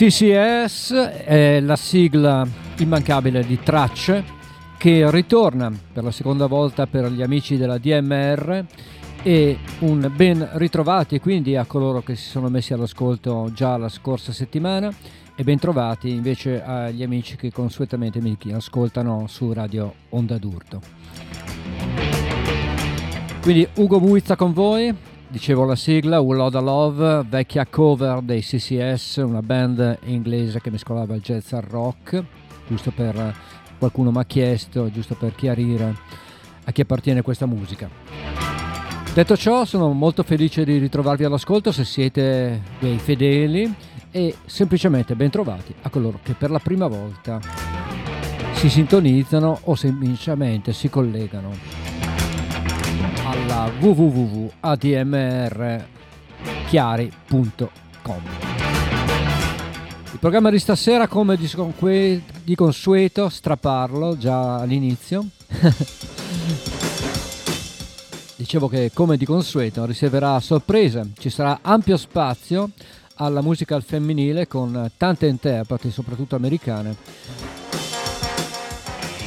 CCS è la sigla immancabile di Tracce che ritorna per la seconda volta per gli amici della DMR e un ben ritrovati quindi a coloro che si sono messi all'ascolto già la scorsa settimana e ben trovati invece agli amici che consuetamente mi ascoltano su Radio Onda d'Urto. Quindi Ugo Muizza con voi, dicevo la sigla, Loda Love, vecchia cover dei CCS, una band inglese che mescolava il jazz al rock, giusto per qualcuno mi ha chiesto, giusto per chiarire a chi appartiene questa musica. Detto ciò, sono molto felice di ritrovarvi all'ascolto se siete dei fedeli e semplicemente bentrovati a coloro che per la prima volta si sintonizzano o semplicemente si collegano alla www.admrchiari.com. Il programma di stasera, come di consueto, straparlo già all'inizio. Dicevo che, come di consueto, riceverà sorprese. Ci sarà ampio spazio alla musica al femminile con tante interpreti, soprattutto americane.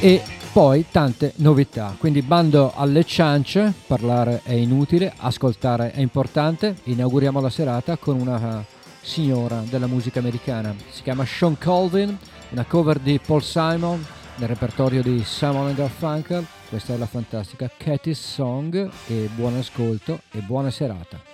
E poi tante novità, quindi bando alle ciance, parlare è inutile, ascoltare è importante. Inauguriamo la serata con una signora della musica americana, si chiama Sean Colvin, una cover di Paul Simon nel repertorio di Simon Garfunkel. Questa è la fantastica Cathy's Song e buon ascolto e buona serata.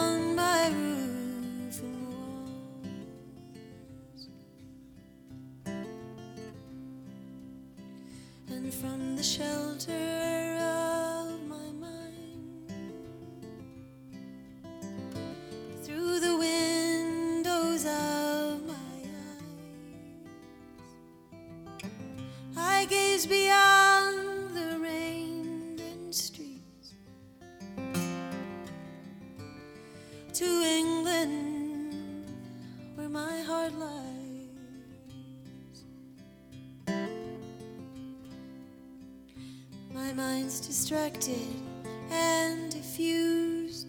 from the shelter of my mind. Through the windows of my eyes, I gaze beyond the rain and streets to distracted and diffused.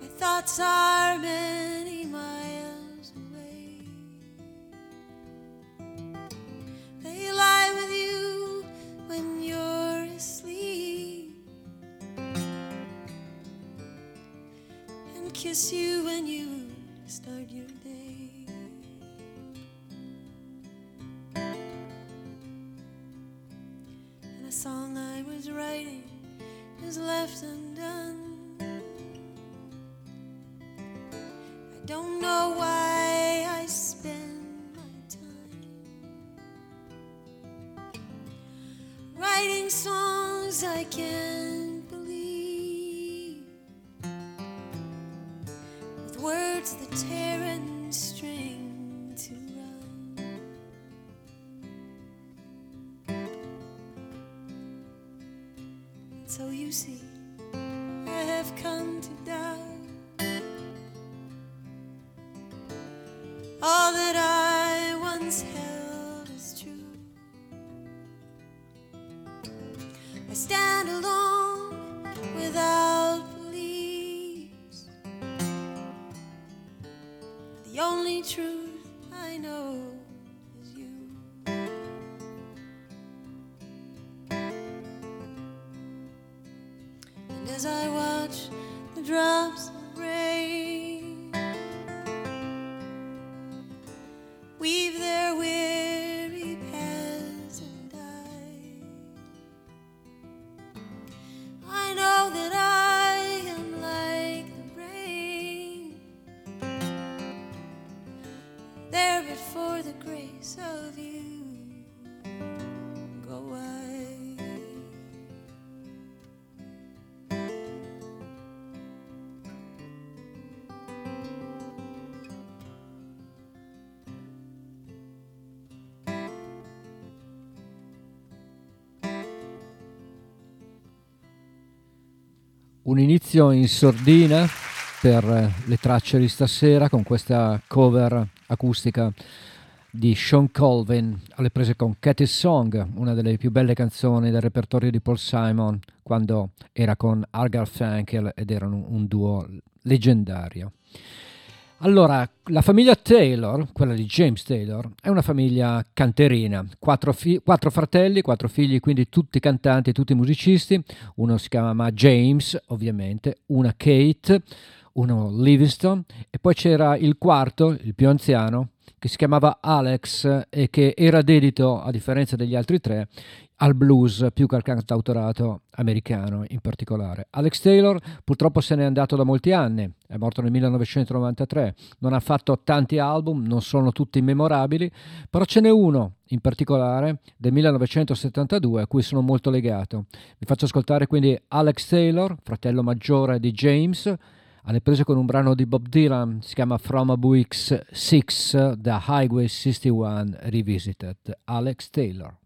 My thoughts are many un inizio in sordina per le tracce di stasera con questa cover acustica di Sean Colvin alle prese con Katy Song, una delle più belle canzoni del repertorio di Paul Simon quando era con Argar Frankel ed erano un duo leggendario. Allora, la famiglia Taylor, quella di James Taylor, è una famiglia canterina, quattro, fi- quattro, fratelli, quattro figli, quindi tutti cantanti, tutti musicisti, uno si chiama James, ovviamente, una Kate, uno Livingston. E poi c'era il quarto, il più anziano, che si chiamava Alex e che era dedito, a differenza degli altri tre, al blues più che al cantautorato americano in particolare. Alex Taylor purtroppo se n'è andato da molti anni, è morto nel 1993, non ha fatto tanti album, non sono tutti memorabili, però ce n'è uno in particolare del 1972 a cui sono molto legato. Vi faccio ascoltare quindi Alex Taylor, fratello maggiore di James, alle prese con un brano di Bob Dylan, si chiama From a Buick's 6, The Highway 61 Revisited, Alex Taylor.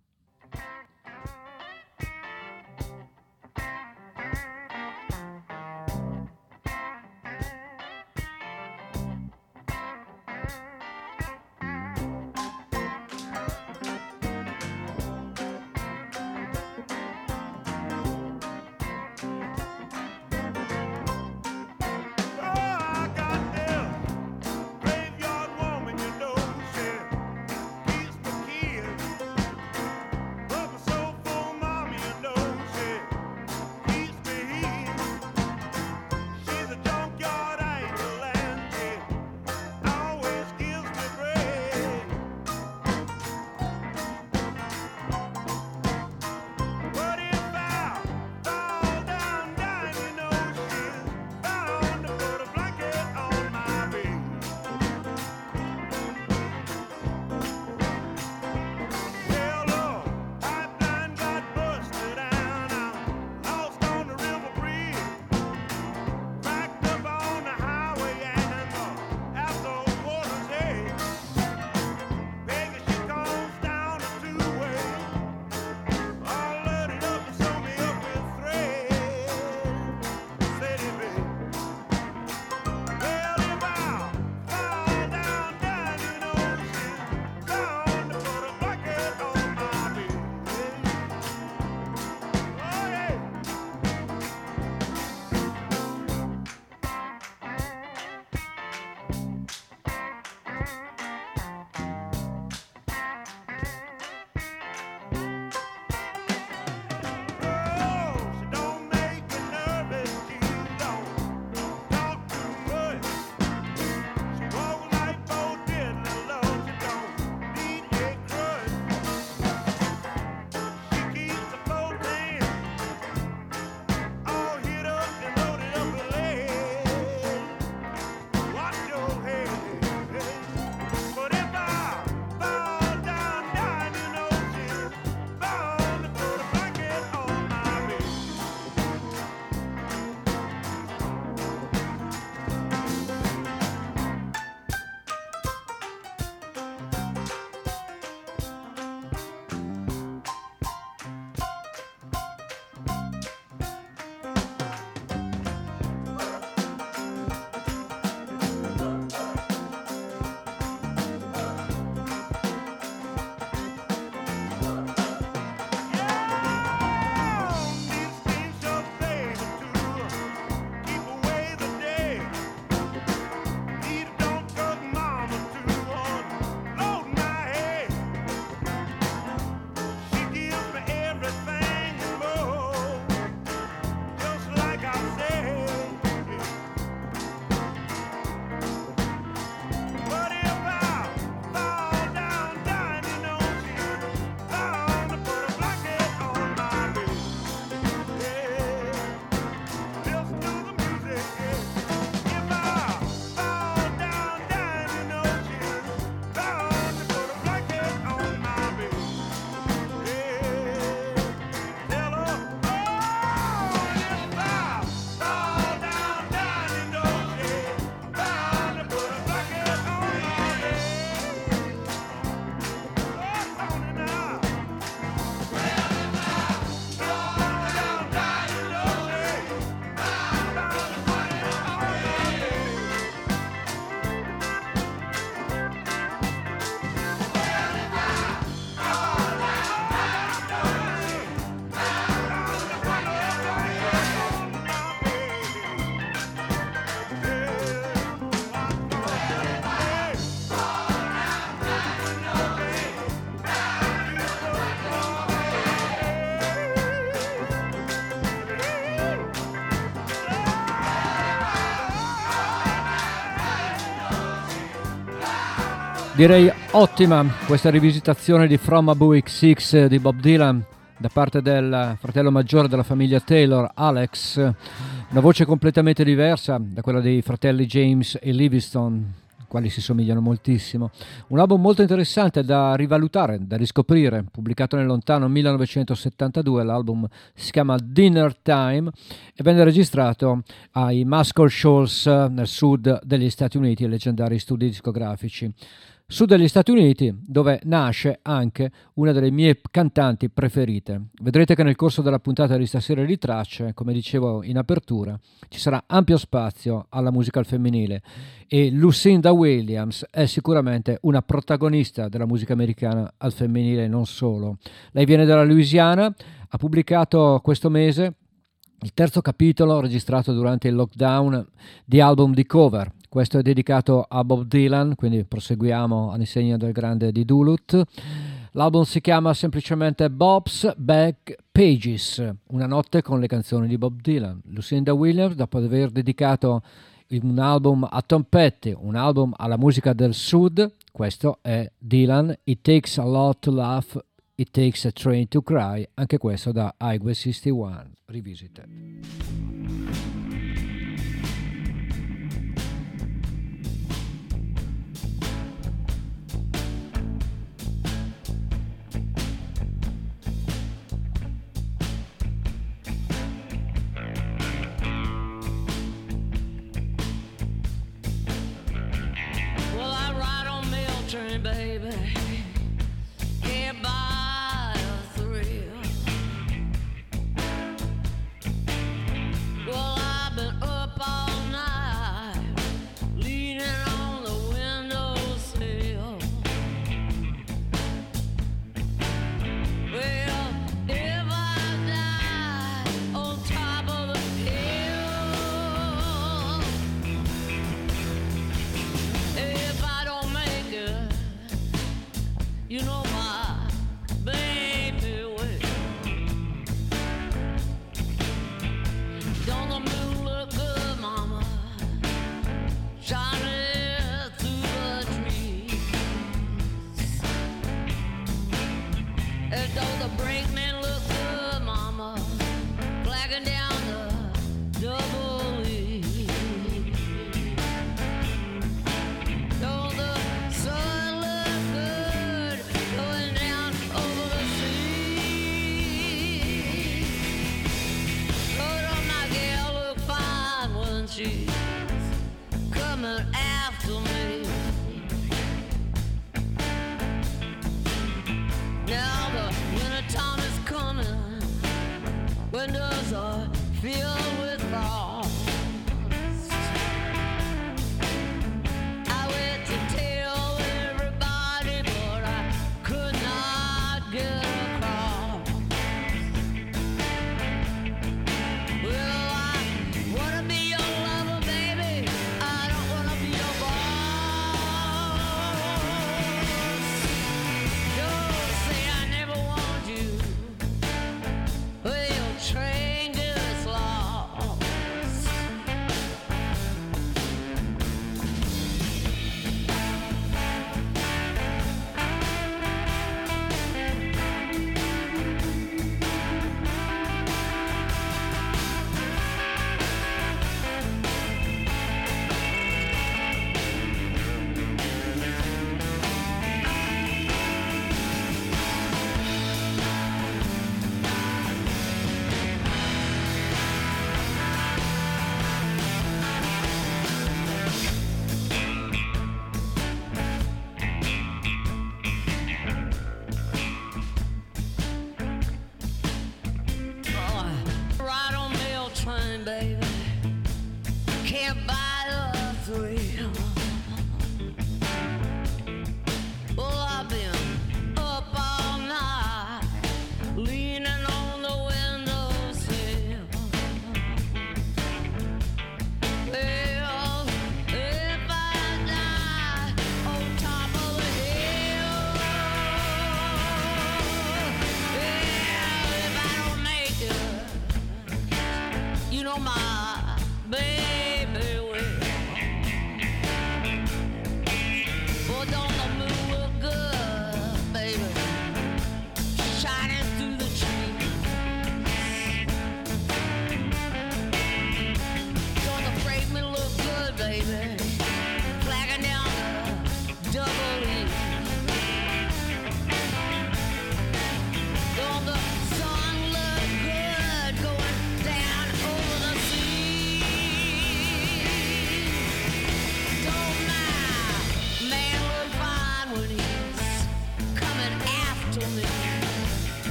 Direi ottima questa rivisitazione di From a Buick 6 di Bob Dylan da parte del fratello maggiore della famiglia Taylor, Alex, una voce completamente diversa da quella dei fratelli James e Livingston, quali si somigliano moltissimo. Un album molto interessante da rivalutare, da riscoprire, pubblicato nel lontano 1972, l'album si chiama Dinner Time e venne registrato ai Muscle Shoals nel sud degli Stati Uniti, leggendari studi discografici sud degli Stati Uniti, dove nasce anche una delle mie cantanti preferite. Vedrete che nel corso della puntata di stasera di tracce, come dicevo in apertura, ci sarà ampio spazio alla musica al femminile e Lucinda Williams è sicuramente una protagonista della musica americana al femminile non solo. Lei viene dalla Louisiana, ha pubblicato questo mese il terzo capitolo registrato durante il lockdown di album di cover questo è dedicato a Bob Dylan, quindi proseguiamo all'insegna del grande di Duluth. L'album si chiama semplicemente Bob's Back Pages, una notte con le canzoni di Bob Dylan. Lucinda Williams, dopo aver dedicato un album a Tom Petty, un album alla musica del sud, questo è Dylan, It Takes a Lot to Laugh, It Takes a Train to Cry, anche questo da Highway 61 Revisited.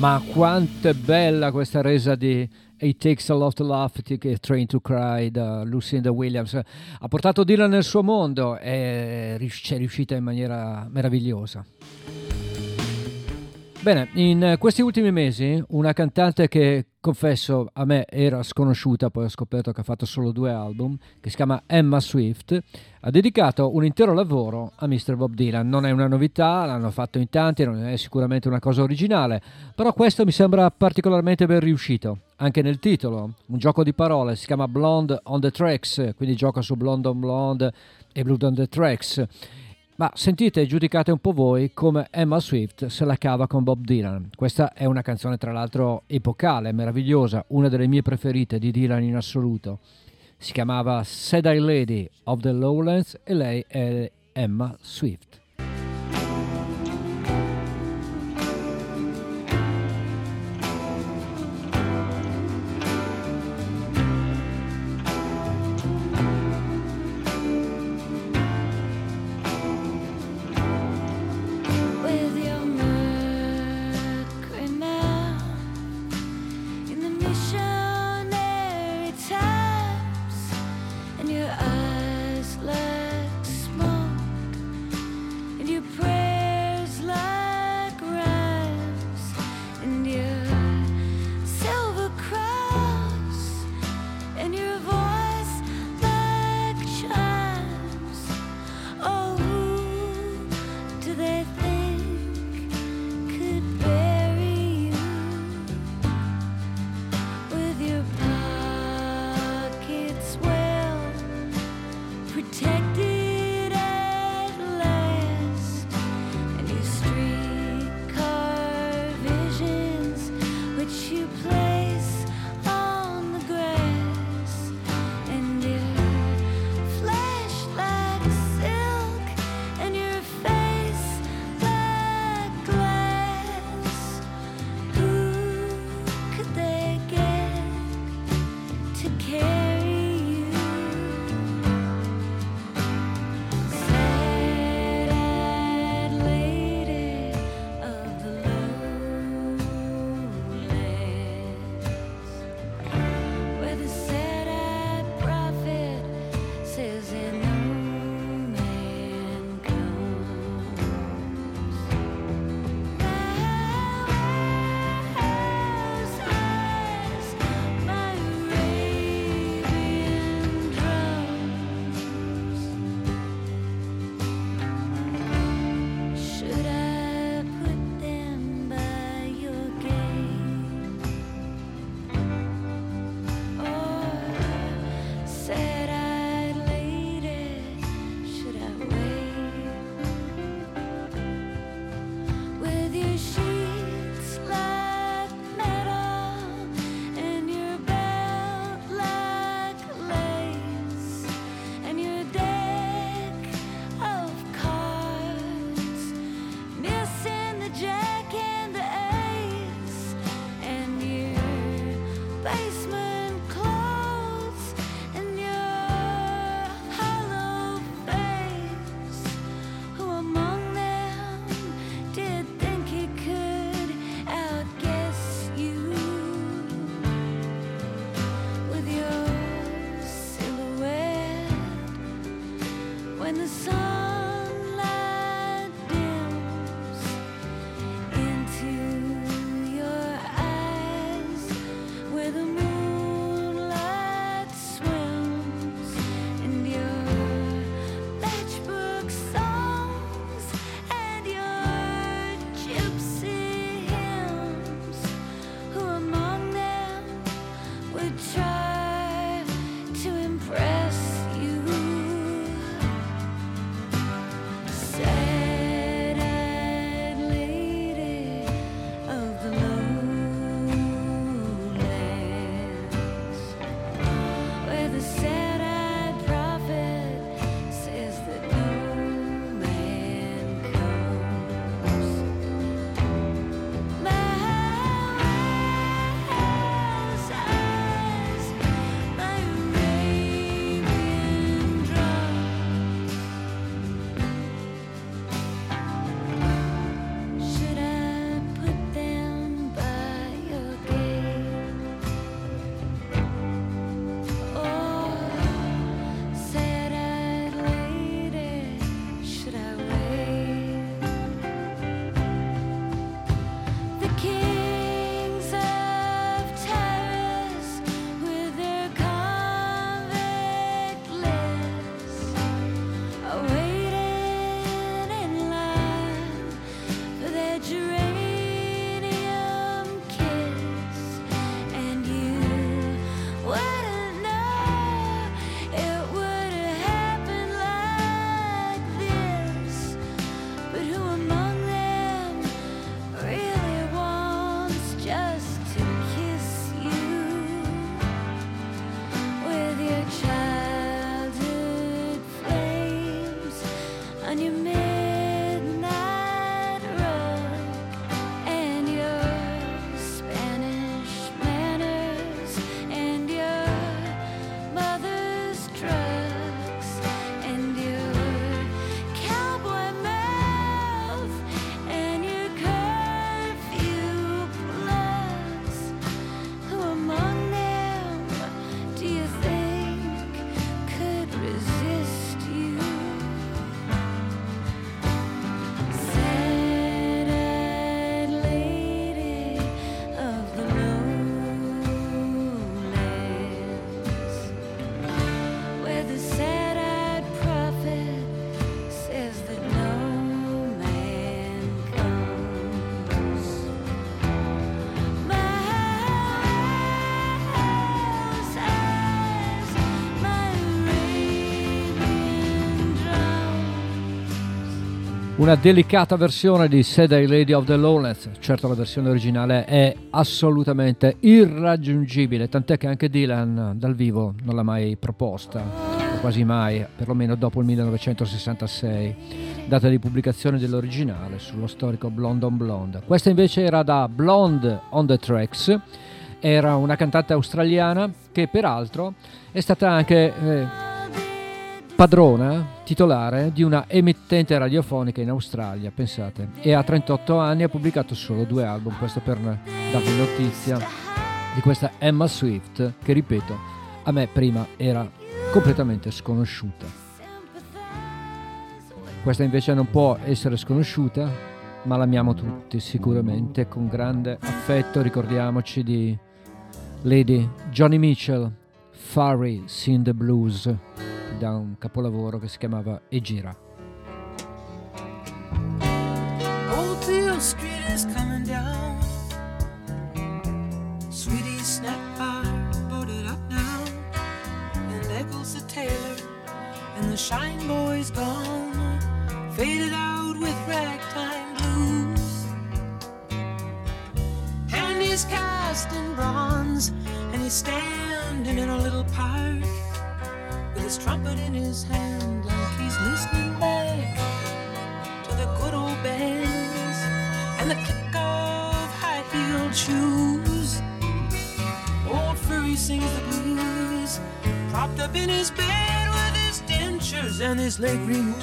Ma quanto è bella questa resa di It Takes a Lot to Laugh e Train to Cry da Lucinda Williams. Ha portato Dylan nel suo mondo e rius- ci è riuscita in maniera meravigliosa. Bene, in questi ultimi mesi una cantante che confesso a me era sconosciuta, poi ho scoperto che ha fatto solo due album, che si chiama Emma Swift, ha dedicato un intero lavoro a Mr. Bob Dylan. Non è una novità, l'hanno fatto in tanti, non è sicuramente una cosa originale, però questo mi sembra particolarmente ben riuscito. Anche nel titolo, un gioco di parole, si chiama Blonde on the Tracks, quindi gioca su Blonde on Blonde e Blood on the Tracks. Ma sentite e giudicate un po' voi come Emma Swift se la cava con Bob Dylan. Questa è una canzone tra l'altro epocale, meravigliosa, una delle mie preferite di Dylan in assoluto. Si chiamava Sad Lady of the Lowlands e lei è Emma Swift. Una delicata versione di Saturday Lady of the Lowlands, certo la versione originale è assolutamente irraggiungibile, tant'è che anche Dylan dal vivo non l'ha mai proposta, quasi mai, perlomeno dopo il 1966, data di pubblicazione dell'originale sullo storico Blonde on Blonde. Questa invece era da Blonde on the Tracks, era una cantante australiana che peraltro è stata anche... eh, padrona titolare di una emittente radiofonica in Australia, pensate, e a 38 anni ha pubblicato solo due album, questo per darvi notizia di questa Emma Swift che ripeto, a me prima era completamente sconosciuta. Questa invece non può essere sconosciuta, ma l'amiamo tutti sicuramente con grande affetto, ricordiamoci di Lady Johnny Mitchell, Furry Sing the Blues da un capolavoro che si chiamava E gira. Old Beale Street is coming down. Sweetie snack bar boarded up now. And Eccles the tailor and the shine boy's gone. Faded out with ragtime blues. And he's cast in bronze and he's standing in a little park with his trumpet in his hand like he's listening back to the good old bands and the click of high heeled shoes. Old Furry sings the blues, propped up in his bed with his dentures and his leg removed.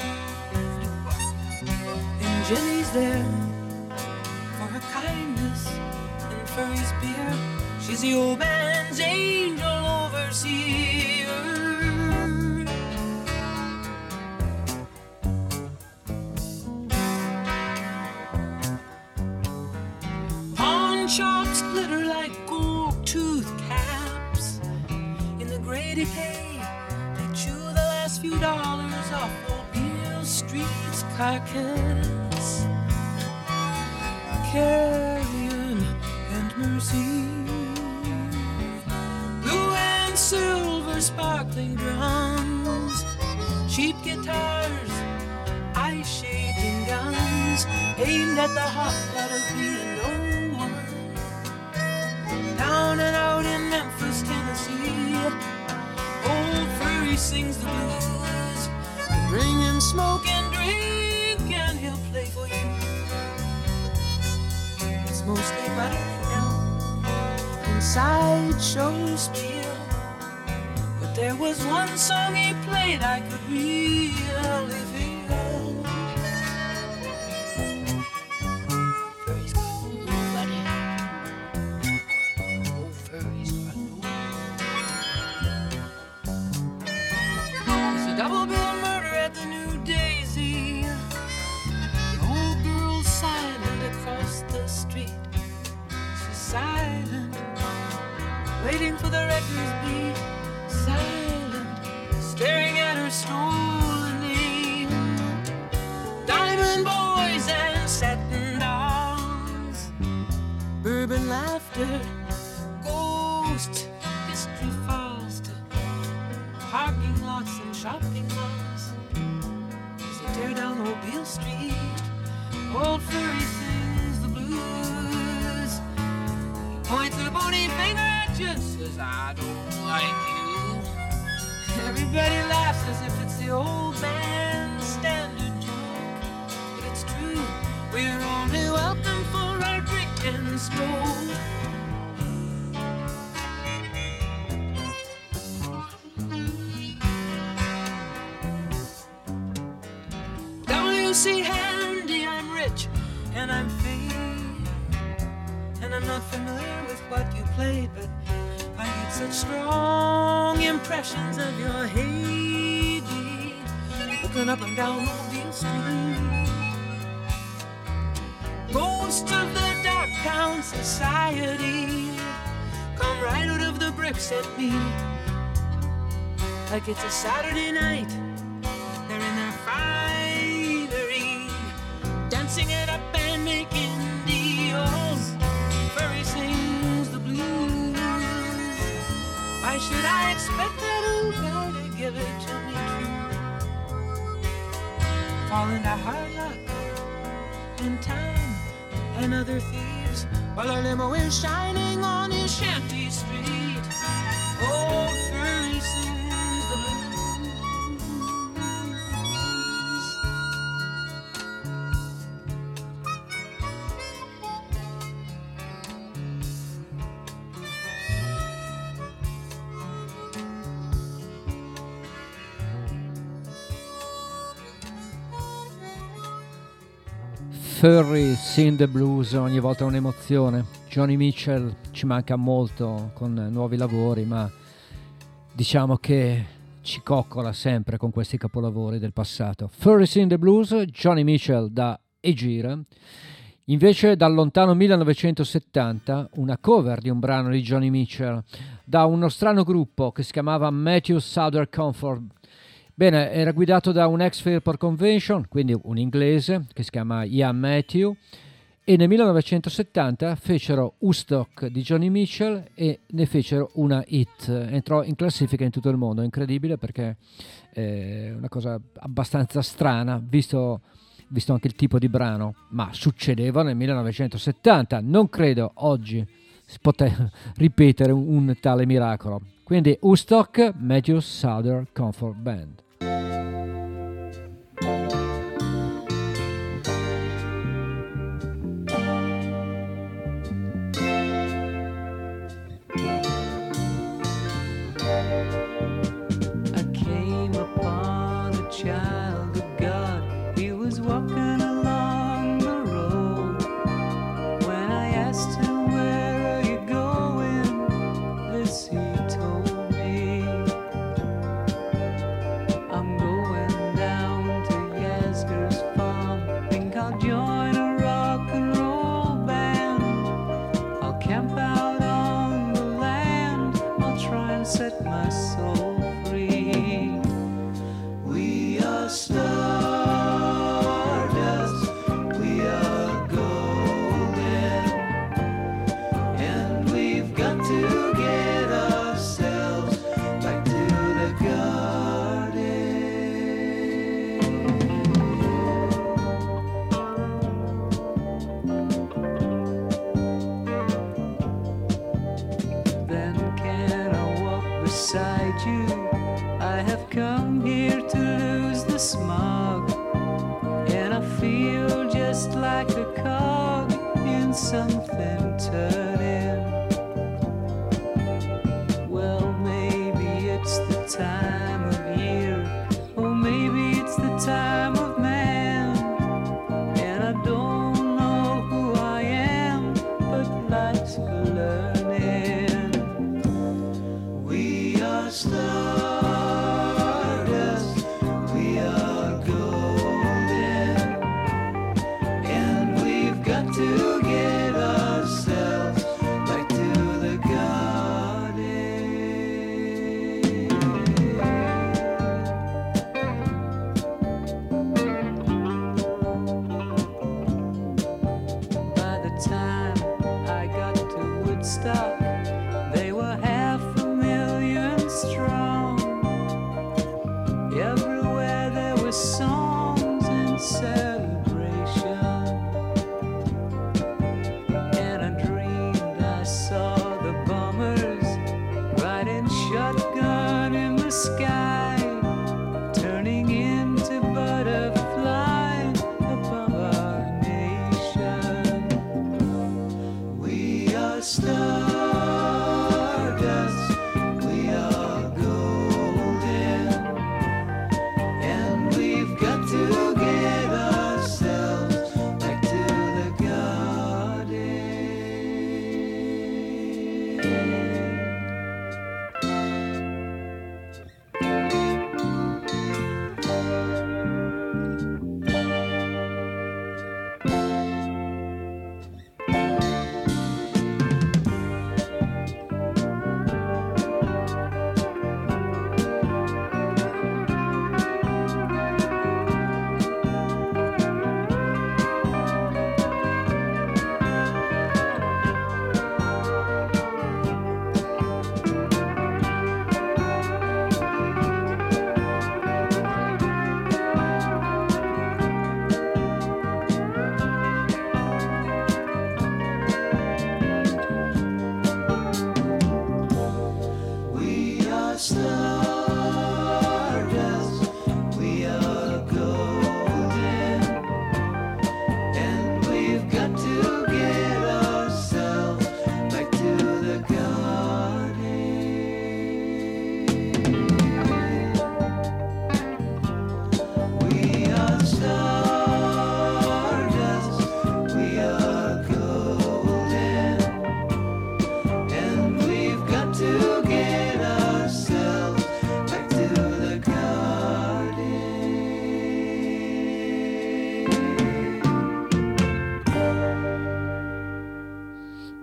And Jenny's there for her kindness and Furry's beer. She's the old man's angel overseer. Decay, they chew the last few dollars off Beale Street's carcass. Carrion and Mercy. Blue and silver sparkling drums, cheap guitars, ice shading guns, aimed at the hot blood of being no one. Down and out in Memphis, Tennessee, old furry sings the blues. Bring him smoke and drink, and he'll play for you. It's mostly butter now and sideshow spiel. But there was one song he played I could really for the records beat. Silent, staring at her stolen name. Diamond boys and satin dolls, bourbon laughter, ghost history falls to parking lots and shopping malls. As they tear down Beale Street, old furry sings the blues. He points a bony finger you, says, I don't like you. Everybody laughs as if it's the old man's standard joke. But it's true, we're only welcome for our drink and smoke. W.C. Handy, I'm rich and I'm fake. And I'm not familiar with what played, but I get such strong impressions of your Haiti. Looking up and down Mobile Street. Ghost of the dark town society come right out of the bricks at me. Like it's a Saturday night. Guy to to me true? Fall into hard luck and time and other thieves while a limo is shining on his shanty street. Old Furry, Sing the Blues, ogni volta un'emozione. Johnny Mitchell ci manca molto con nuovi lavori, ma diciamo che ci coccola sempre con questi capolavori del passato. Furry, Sing the Blues, Johnny Mitchell da Egira. Invece dal lontano 1970 una cover di un brano di Johnny Mitchell da uno strano gruppo che si chiamava Matthew Southern Comfort Bene, era guidato da un ex Fairport Convention, quindi un inglese che si chiama Ian Matthew, e nel 1970 fecero Woodstock di Johnny Mitchell e ne fecero una hit. Entrò in classifica in tutto il mondo, incredibile perché è una cosa abbastanza strana, visto, visto anche il tipo di brano, ma succedeva nel 1970, non credo oggi si possa ripetere un, tale miracolo. Quindi Woodstock, Matthew Southern Comfort Band.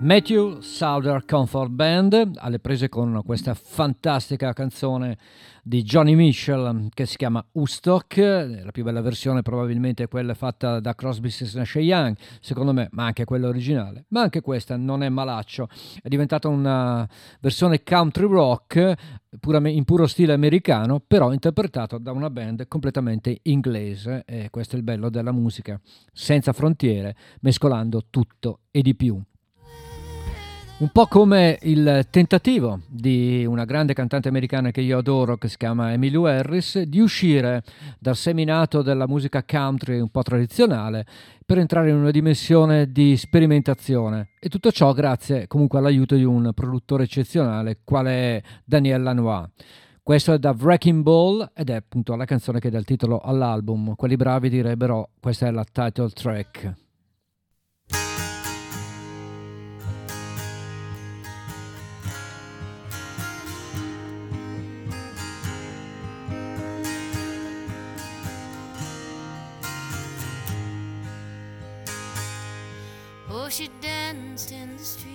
Matthew Souther Comfort Band alle prese con questa fantastica canzone di Johnny Mitchell che si chiama Woodstock, la più bella versione probabilmente è quella fatta da Crosby, Stills Nash Young, secondo me, ma anche quella originale, ma anche questa non è malaccio, è diventata una versione country rock in puro stile americano, però interpretato da una band completamente inglese e questo è il bello della musica, senza frontiere, mescolando tutto e di più. Un po' come il tentativo di una grande cantante americana che io adoro, che si chiama Emmylou Harris, di uscire dal seminato della musica country un po' tradizionale per entrare in una dimensione di sperimentazione. E tutto ciò grazie comunque all'aiuto di un produttore eccezionale, quale è Daniel Lanois. Questo è da Wrecking Ball ed è appunto la canzone che dà il titolo all'album. Quelli bravi direbbero questa è la title track. She danced in the streets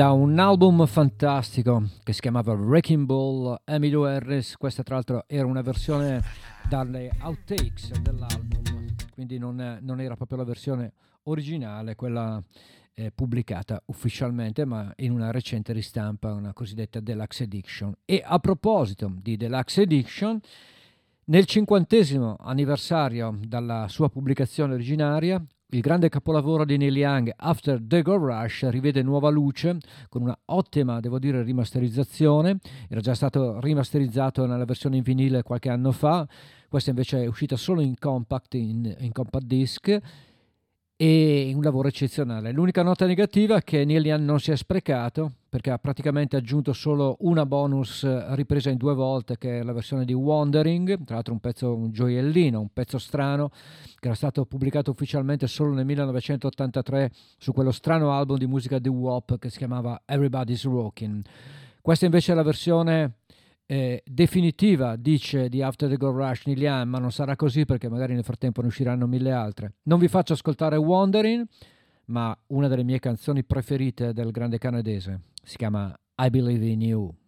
da un album fantastico che si chiamava Wrecking Ball Emilio Harris questa tra l'altro era una versione dalle outtakes dell'album quindi non, non era proprio la versione originale quella eh, pubblicata ufficialmente ma in una recente ristampa una cosiddetta Deluxe Edition. E a proposito di Deluxe Edition nel cinquantesimo anniversario dalla sua pubblicazione originaria il grande capolavoro di Neil Young, After the Gold Rush, rivede nuova luce con una ottima, devo dire, rimasterizzazione. Era già stato rimasterizzato nella versione in vinile qualche anno fa, questa invece è uscita solo in compact, in, in compact disc e un lavoro eccezionale. L'unica nota negativa è che Neil Young non si è sprecato perché ha praticamente aggiunto solo una bonus eh, ripresa in due volte che è la versione di Wandering, tra l'altro un pezzo un gioiellino, un pezzo strano che era stato pubblicato ufficialmente solo nel 1983 su quello strano album di musica di Wop che si chiamava Everybody's Rockin'. Questa invece è la versione eh, definitiva, dice di After the Gold Rush Neil Young, ma non sarà così perché magari nel frattempo ne usciranno mille altre. Non vi faccio ascoltare Wandering, ma una delle mie canzoni preferite del grande canadese. Si chiama I Believe in You.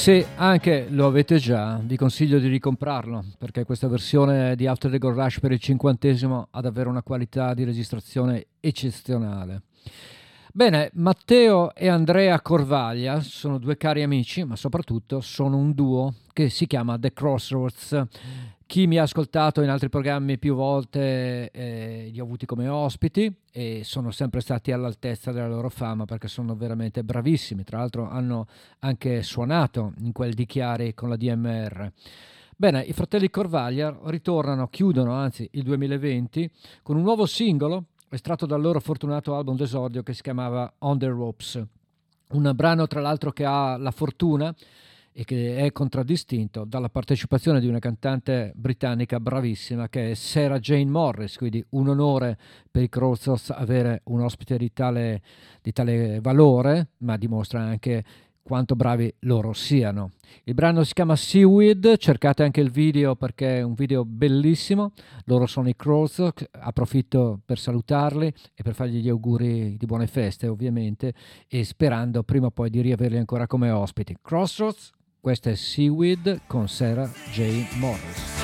Se anche lo avete già, vi consiglio di ricomprarlo perché questa versione di After the Gold Rush per il cinquantesimo ha davvero una qualità di registrazione eccezionale. Bene, Matteo e Andrea Corvaglia sono due cari amici, ma soprattutto sono un duo che si chiama The Crossroads. Chi mi ha ascoltato in altri programmi più volte eh, li ho avuti come ospiti e sono sempre stati all'altezza della loro fama perché sono veramente bravissimi. Tra l'altro hanno anche suonato in quel di Chiari con la DMR. Bene, i fratelli Corvaglia ritornano, chiudono anzi il 2020 con un nuovo singolo estratto dal loro fortunato album d'esordio che si chiamava On the Ropes. Un brano tra l'altro che ha la fortuna e che è contraddistinto dalla partecipazione di una cantante britannica bravissima che è Sarah Jane Morris, quindi un onore per i Crossroads avere un ospite di tale, di tale valore, ma dimostra anche quanto bravi loro siano. Il brano si chiama Seaweed, cercate anche il video perché è un video bellissimo. Loro sono i Crossroads, approfitto per salutarli e per fargli gli auguri di buone feste ovviamente e sperando prima o poi di riaverli ancora come ospiti. Crossroads, questa è Seaweed con Sarah J. Morris.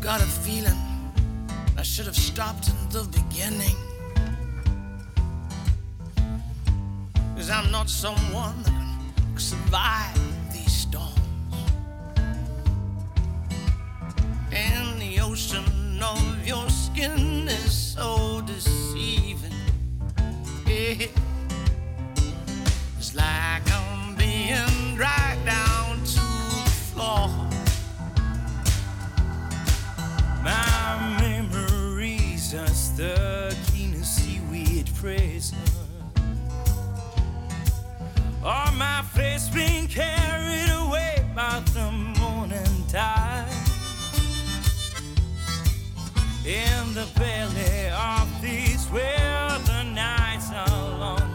Got a feeling I should have stopped in the beginning. Cause I'm not someone survive these storms. And the ocean of your skin is so deceiving. Yeah. It's like I'm being dragged down to the floor. My memories are stuck in a seaweed prison. Or my face being carried away by the morning tide. In the belly of these where the nights are long.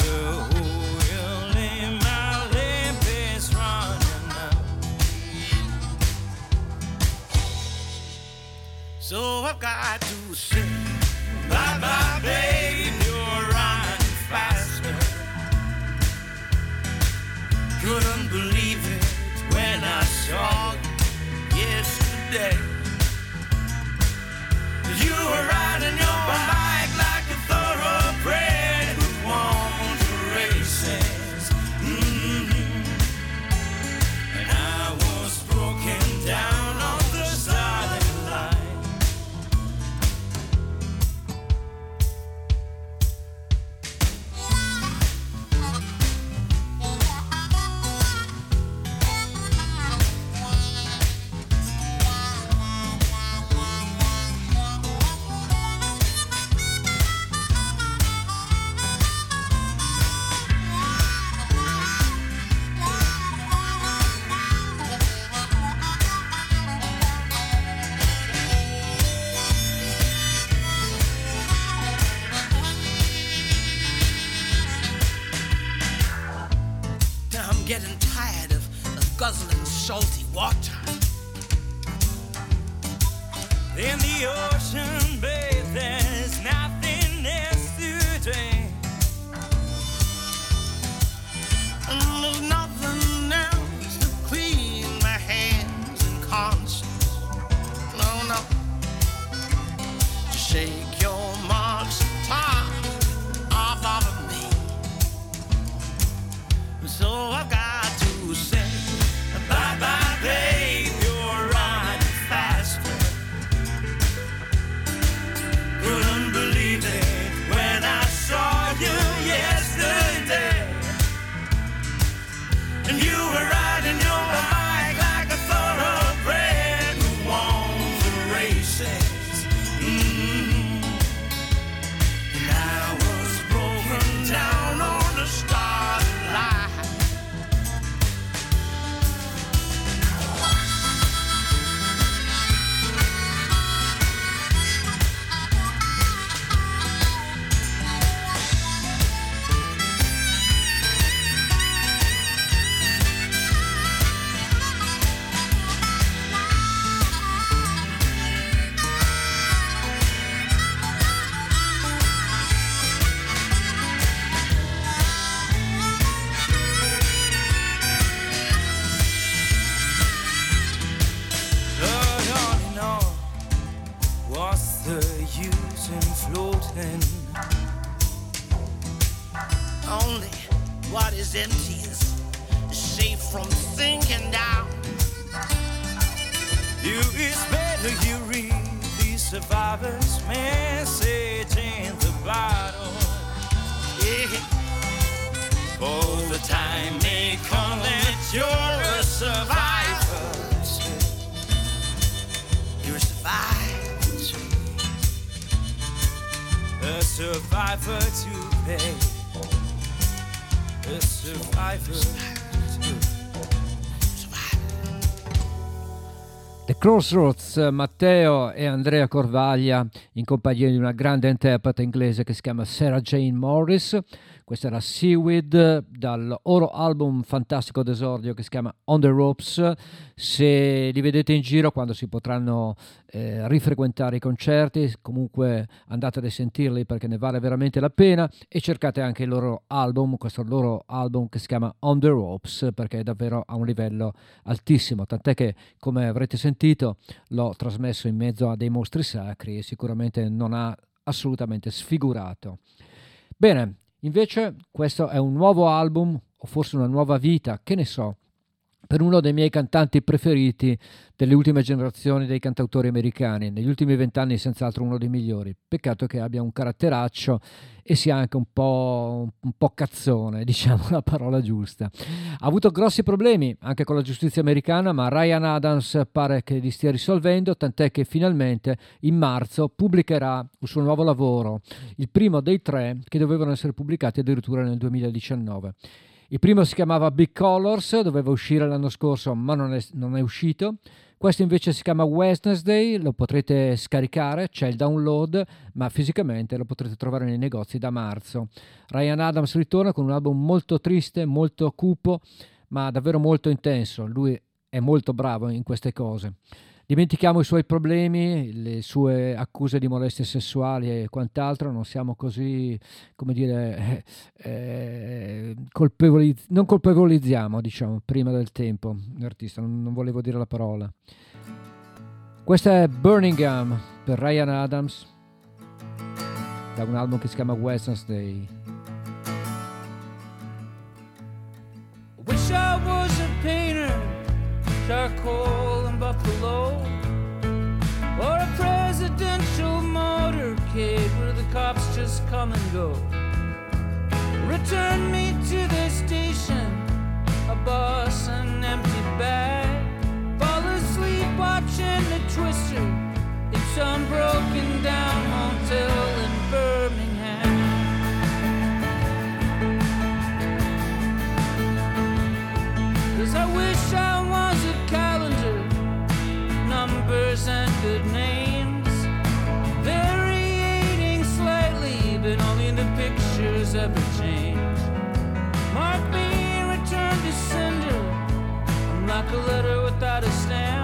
The. So I've got to say bye bye, babe. Couldn't believe it when I saw you yesterday. You were riding your bike Crossroads, Matteo e Andrea Corvaglia in compagnia di una grande interprete inglese che si chiama Sarah Jane Morris. Questa era Seaweed dal loro album fantastico d'esordio che si chiama On the Ropes. Se li vedete in giro quando si potranno eh, rifrequentare i concerti, comunque andate a sentirli perché ne vale veramente la pena e cercate anche il loro album, questo loro album che si chiama On the Ropes perché è davvero a un livello altissimo, tant'è che come avrete sentito l'ho trasmesso in mezzo a dei mostri sacri e sicuramente non ha assolutamente sfigurato. Bene, invece questo è un nuovo album o forse una nuova vita, che ne so, per uno dei miei cantanti preferiti delle ultime generazioni dei cantautori americani, negli ultimi vent'anni senz'altro uno dei migliori. Peccato che abbia un caratteraccio e sia anche un po', un po' cazzone, diciamo la parola giusta. Ha avuto grossi problemi anche con la giustizia americana, ma Ryan Adams pare che li stia risolvendo, tant'è che finalmente in marzo pubblicherà il suo nuovo lavoro, il primo dei tre che dovevano essere pubblicati addirittura nel 2019. Il primo si chiamava Big Colors, doveva uscire l'anno scorso ma non è, non è uscito. Questo invece si chiama Wednesday, lo potrete scaricare, c'è il download, ma fisicamente lo potrete trovare nei negozi da marzo. Ryan Adams ritorna con un album molto triste, molto cupo, ma davvero molto intenso. Lui è molto bravo in queste cose. Dimentichiamo i suoi problemi, le sue accuse di molestie sessuali e quant'altro, non siamo così, come dire, eh, eh, colpevoliz- non colpevolizziamo, diciamo, prima del tempo l'artista, non, non volevo dire la parola. Questa è Birmingham per Ryan Adams, da un album che si chiama Wednesday. Wish I was a painter, charcoal and buffalo, or a presidential motorcade where the cops just come and go. Return me to the station, a bus, an empty bag. Fall asleep watching the twister in some broken down hotel in Birmingham. I wish I was numbers and good names. Variating slightly, but only the pictures ever change. Mark me return to sender. I'm like a letter without a stamp.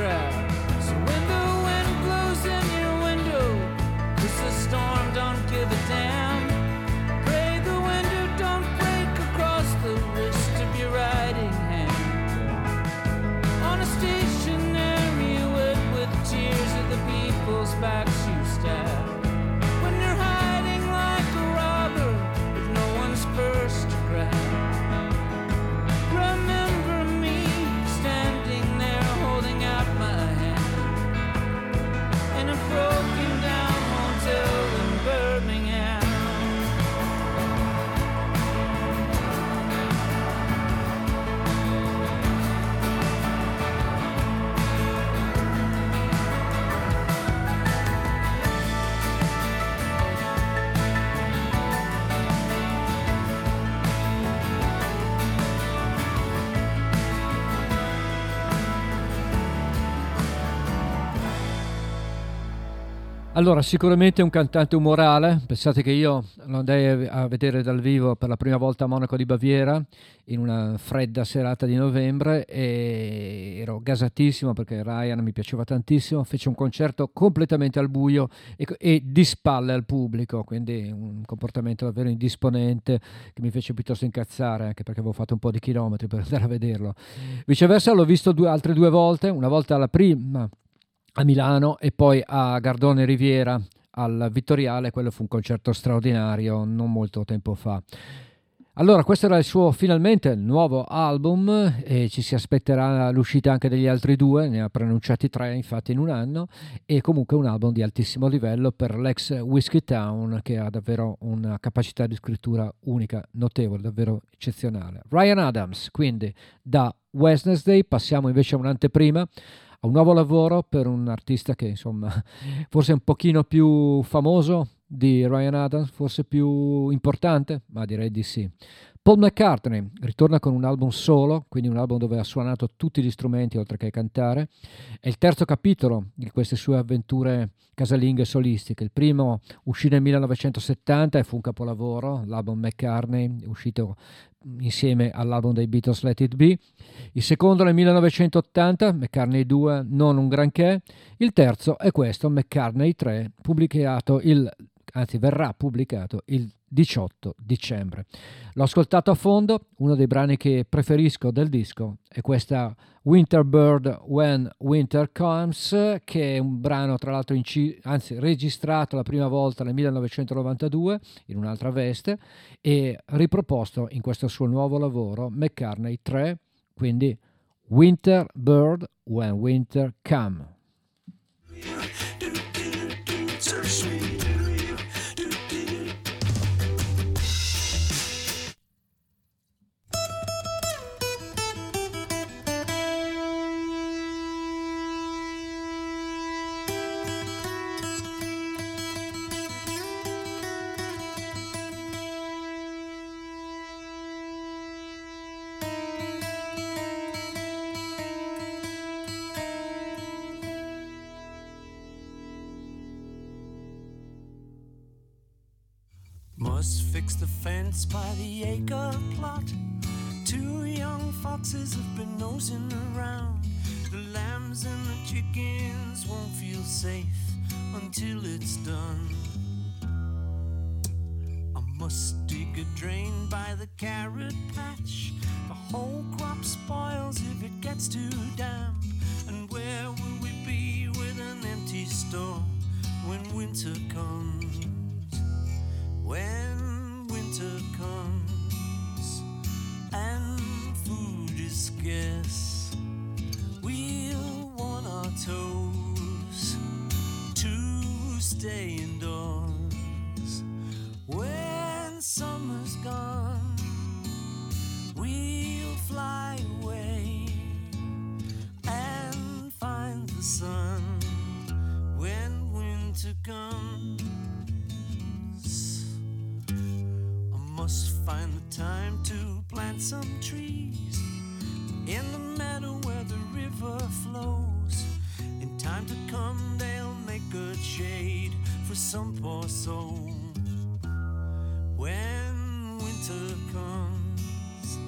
crowd. So when the wind blows in your window, cause the storm don't give a damn. Pray the window don't break across the wrist of your riding hand. On a stationary wood with tears of the people's backs. Allora, sicuramente un cantante umorale. Pensate che io lo andai a vedere dal vivo per la prima volta a Monaco di Baviera in una fredda serata di novembre e ero gasatissimo perché Ryan mi piaceva tantissimo. Fece un concerto completamente al buio e, e di spalle al pubblico, quindi un comportamento davvero indisponente che mi fece piuttosto incazzare anche perché avevo fatto un po' di chilometri per andare a vederlo. Viceversa, l'ho visto due, altre due volte, una volta alla prima a Milano e poi a Gardone Riviera al Vittoriale, quello fu un concerto straordinario non molto tempo fa. Allora, questo era il suo finalmente nuovo album e ci si aspetterà l'uscita anche degli altri due, ne ha pronunciati tre infatti in un anno e comunque un album di altissimo livello per l'ex Whiskey Town che ha davvero una capacità di scrittura unica, notevole, davvero eccezionale. Ryan Adams, quindi da Wednesday passiamo invece a un'anteprima a un nuovo lavoro per un artista che insomma forse è un pochino più famoso di Ryan Adams, forse più importante, ma direi di sì. Paul McCartney ritorna con un album solo, quindi un album dove ha suonato tutti gli strumenti oltre che cantare. È il terzo capitolo di queste sue avventure casalinghe solistiche. Il primo uscì nel 1970 e fu un capolavoro, l'album McCartney, uscito insieme all'album dei Beatles Let It Be. Il secondo nel 1980, McCartney 2, non un granché. Il terzo è questo, McCartney 3, pubblicato il anzi verrà pubblicato il 18 dicembre. L'ho ascoltato a fondo, uno dei brani che preferisco del disco è questa Winter Bird When Winter Comes, che è un brano tra l'altro inci- anzi, registrato la prima volta nel 1992 in un'altra veste e riproposto in questo suo nuovo lavoro McCartney 3, quindi Winter Bird When Winter Come. Nosing around. The lambs and the chickens won't feel safe until it's done. I must dig a drain by the carrot patch. The whole crop spoils if it gets too damp. And where will we be with an empty store when winter comes? when winter comes and food is scarce, we'll want our toes to stay indoors. When summer's gone, we'll fly away and find the sun when winter comes. I must find the time to plant some trees in the meadow where the river flows. In time to come, they'll make good shade for some poor soul. When winter comes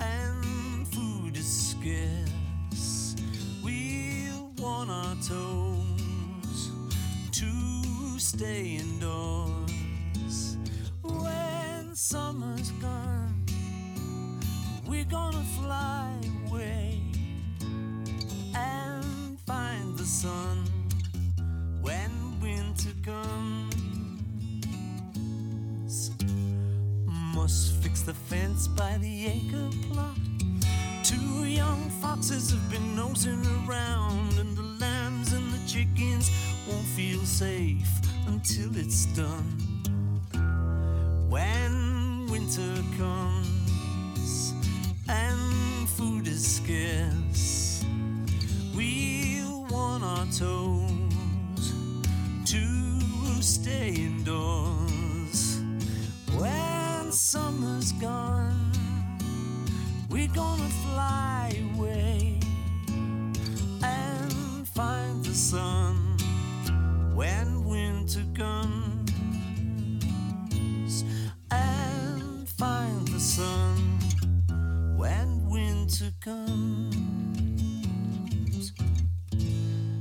and food is scarce, we'll want our toes to stay indoors. When summer's gone, The fence by the acre plot. Two young foxes have been nosing around, and the lambs and the chickens won't feel safe until it's done. When winter comes and food is scarce, we'll want our toes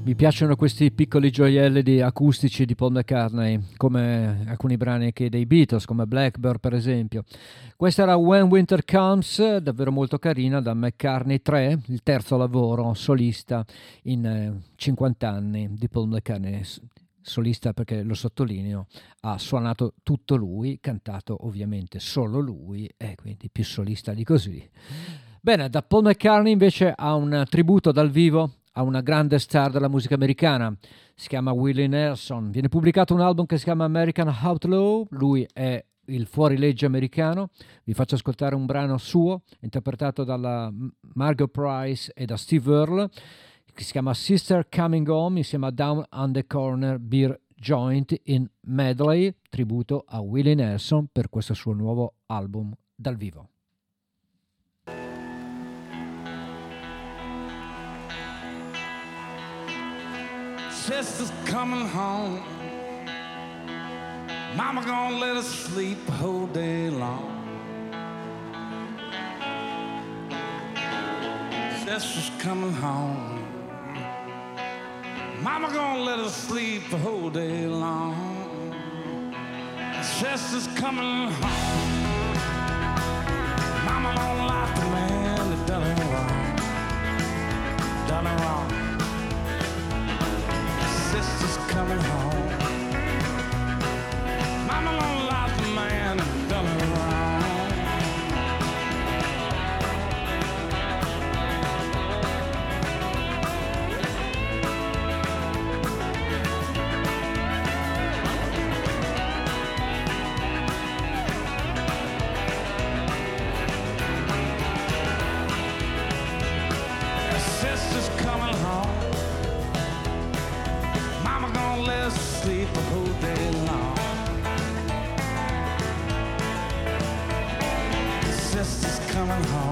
Mi piacciono questi piccoli gioielli acustici di Paul McCartney, come alcuni brani anche dei Beatles, come Blackbird per esempio. Questa era When Winter Comes, davvero molto carina, da McCartney 3, il terzo lavoro solista in eh, 50 anni di Paul McCartney. Solista perché lo sottolineo, ha suonato tutto lui, cantato ovviamente solo lui, e quindi più solista di così. Bene, da Paul McCartney invece ha un tributo dal vivo a una grande star della musica americana, si chiama Willie Nelson. Viene pubblicato un album che si chiama American Outlaw, lui è il fuorilegge americano. Vi faccio ascoltare un brano suo, interpretato dalla Margot Price e da Steve Earle, che si chiama Sister Coming Home insieme a Down on the Corner Beer Joint in medley, tributo a Willie Nelson per questo suo nuovo album dal vivo. Sister's coming home. Mama gonna let us sleep the whole day long. Sister's coming home. Mama gonna let us sleep the whole day long. Sister's coming home. Mama don't like the man that done her wrong. Done her wrong coming home. Mama Mama gonna let us sleep the whole day long. Sister's coming home.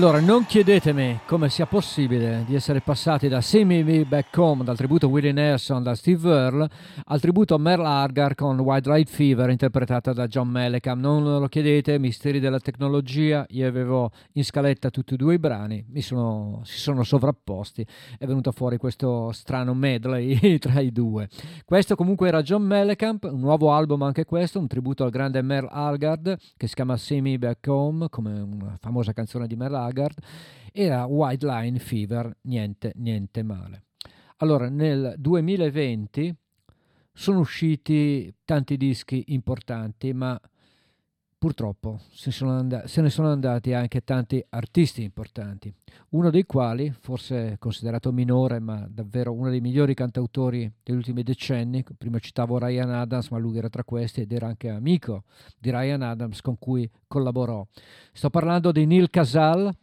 Allora, non chiedetemi come sia possibile di essere passati da See Me Back Home, dal tributo Willie Nelson, da Steve Earle, al tributo Merle Argar con White Light Fever interpretata da John Mellencamp. Non lo chiedete, misteri della tecnologia, io avevo in scaletta tutti e due i brani, sono- si sono sovrapposti, è venuto fuori questo strano medley tra i due. Questo comunque era John Mellencamp, un nuovo album anche questo, un tributo al grande Merle Argard che si chiama See Me Back Home, come una famosa canzone di Merle Argard, era White Line Fever, niente, niente male. Allora, nel 2020 sono usciti tanti dischi importanti, ma purtroppo se, sono and- se ne sono andati anche tanti artisti importanti. Uno dei quali, forse considerato minore, ma davvero uno dei migliori cantautori degli ultimi decenni, prima citavo Ryan Adams, ma lui era tra questi ed era anche amico di Ryan Adams con cui collaborò. Sto parlando di Neil Casal,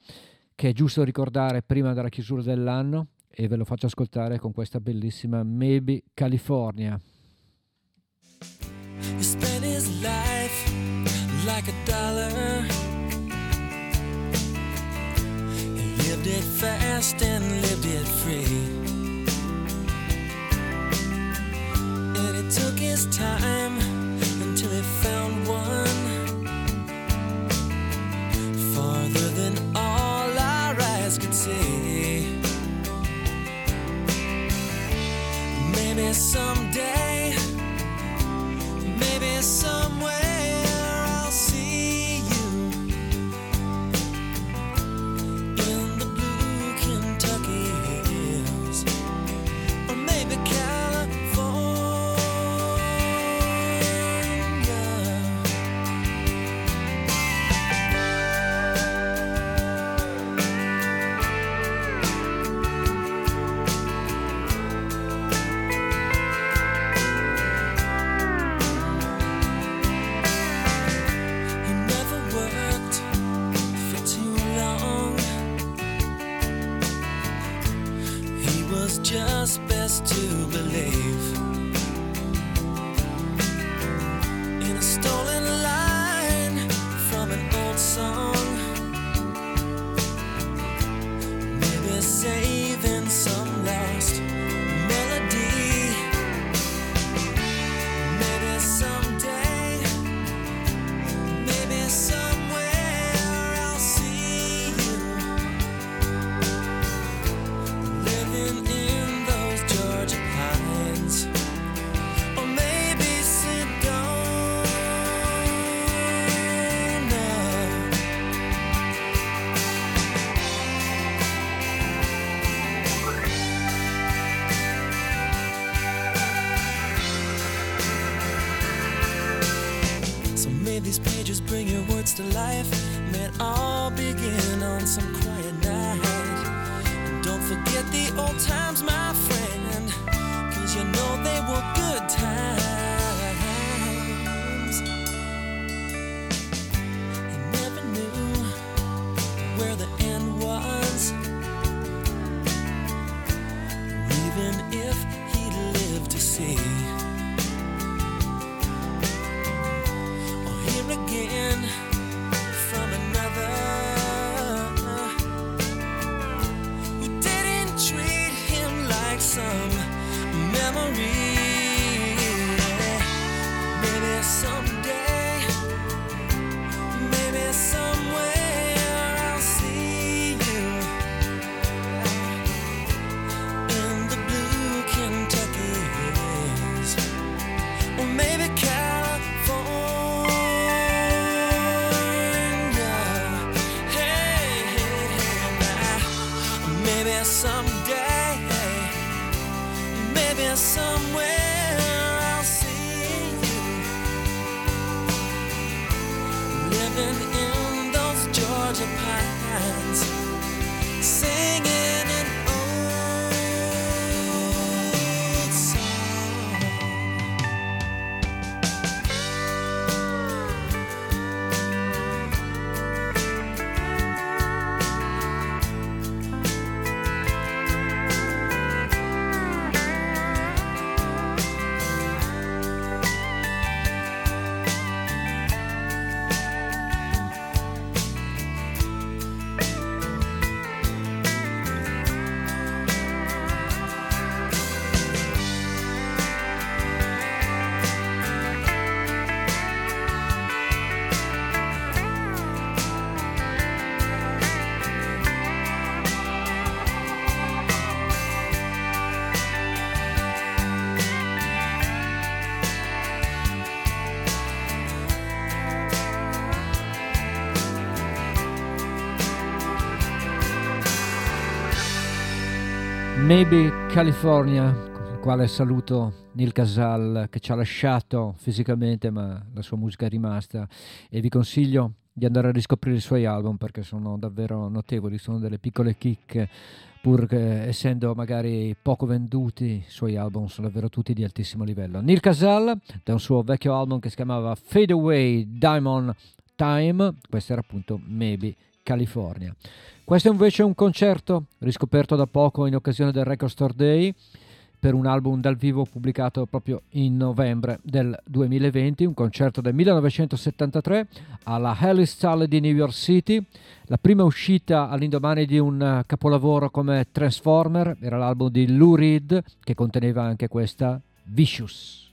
che è giusto ricordare prima della chiusura dell'anno, e ve lo faccio ascoltare con questa bellissima Maybe California. He like a dollar. He lived it fast and lived it free. And he took his time until he found one farther than all our eyes could see. Maybe someday. Maybe somewhere Maybe California, con il quale saluto Neil Casal che ci ha lasciato fisicamente ma la sua musica è rimasta e vi consiglio di andare a riscoprire i suoi album perché sono davvero notevoli, sono delle piccole chicche pur che, essendo magari poco venduti i suoi album sono davvero tutti di altissimo livello. Neil Casal da un suo vecchio album che si chiamava Fade Away Diamond Time, questo era appunto Maybe California. Questo invece è un concerto riscoperto da poco in occasione del Record Store Day per un album dal vivo pubblicato proprio in novembre del 2020, un concerto del 1973 alla Hellis Hall di New York City. La prima uscita all'indomani di un capolavoro come Transformer era l'album di Lou Reed che conteneva anche questa Vicious.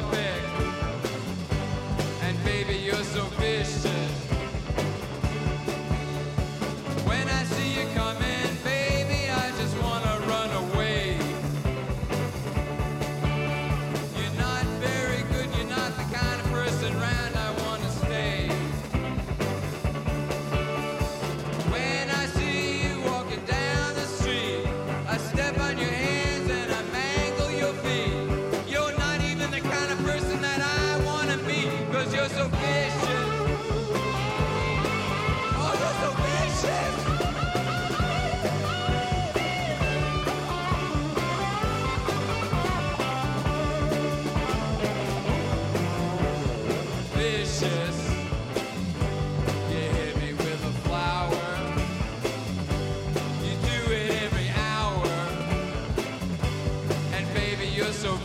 Talk Big.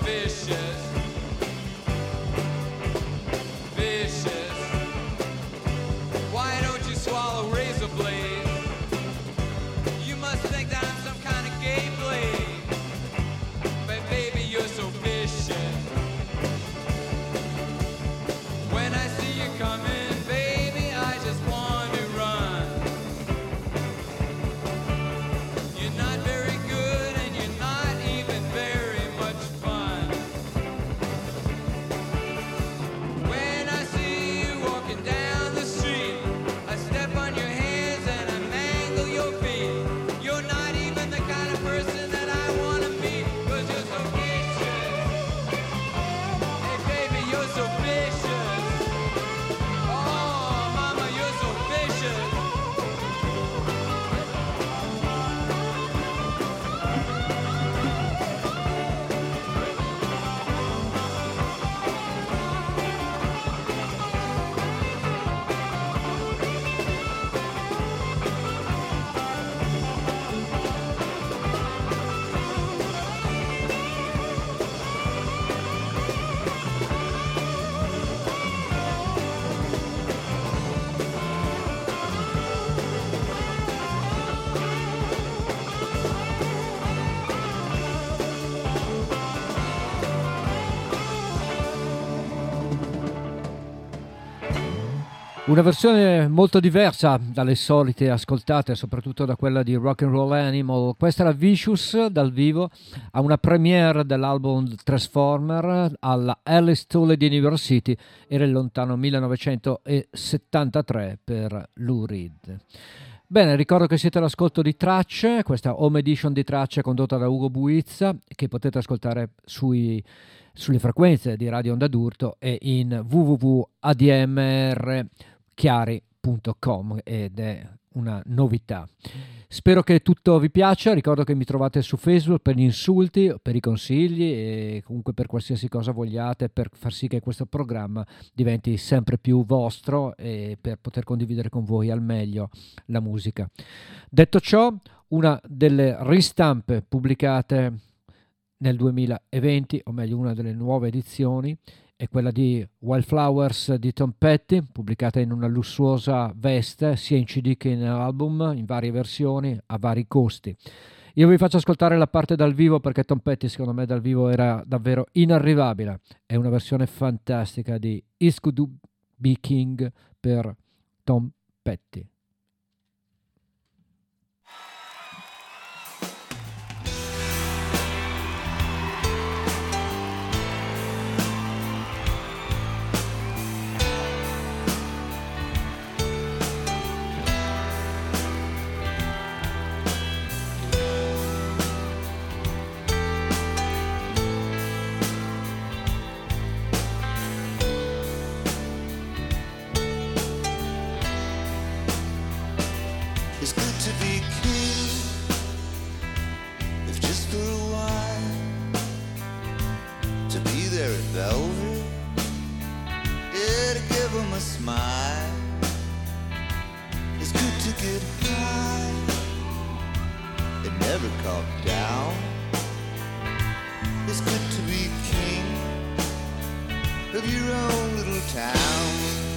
Vicious. Una versione molto diversa dalle solite ascoltate, soprattutto da quella di Rock and Roll Animal. Questa era Vicious dal vivo a una premiere dell'album Transformer alla Alice Toole di City. Era il lontano 1973 per Lou Reed. Bene, ricordo che siete all'ascolto di Tracce, questa home edition di Tracce condotta da Ugo Buizza, che potete ascoltare sui sulle frequenze di Radio Onda d'Urto e in www.admrchiari.com ed è una novità. Spero che tutto vi piaccia, ricordo che mi trovate su Facebook per gli insulti, per i consigli e comunque per qualsiasi cosa vogliate per far sì che questo programma diventi sempre più vostro e per poter condividere con voi al meglio la musica. Detto ciò, una delle ristampe pubblicate nel 2020, o meglio una delle nuove edizioni, è quella di Wildflowers di Tom Petty, pubblicata in una lussuosa veste sia in CD che in album, in varie versioni, a vari costi. Io vi faccio ascoltare la parte dal vivo perché Tom Petty secondo me dal vivo era davvero inarrivabile. È una versione fantastica di Is Could Do Be King per Tom Petty. Never come down. It's good to be king of your own little town.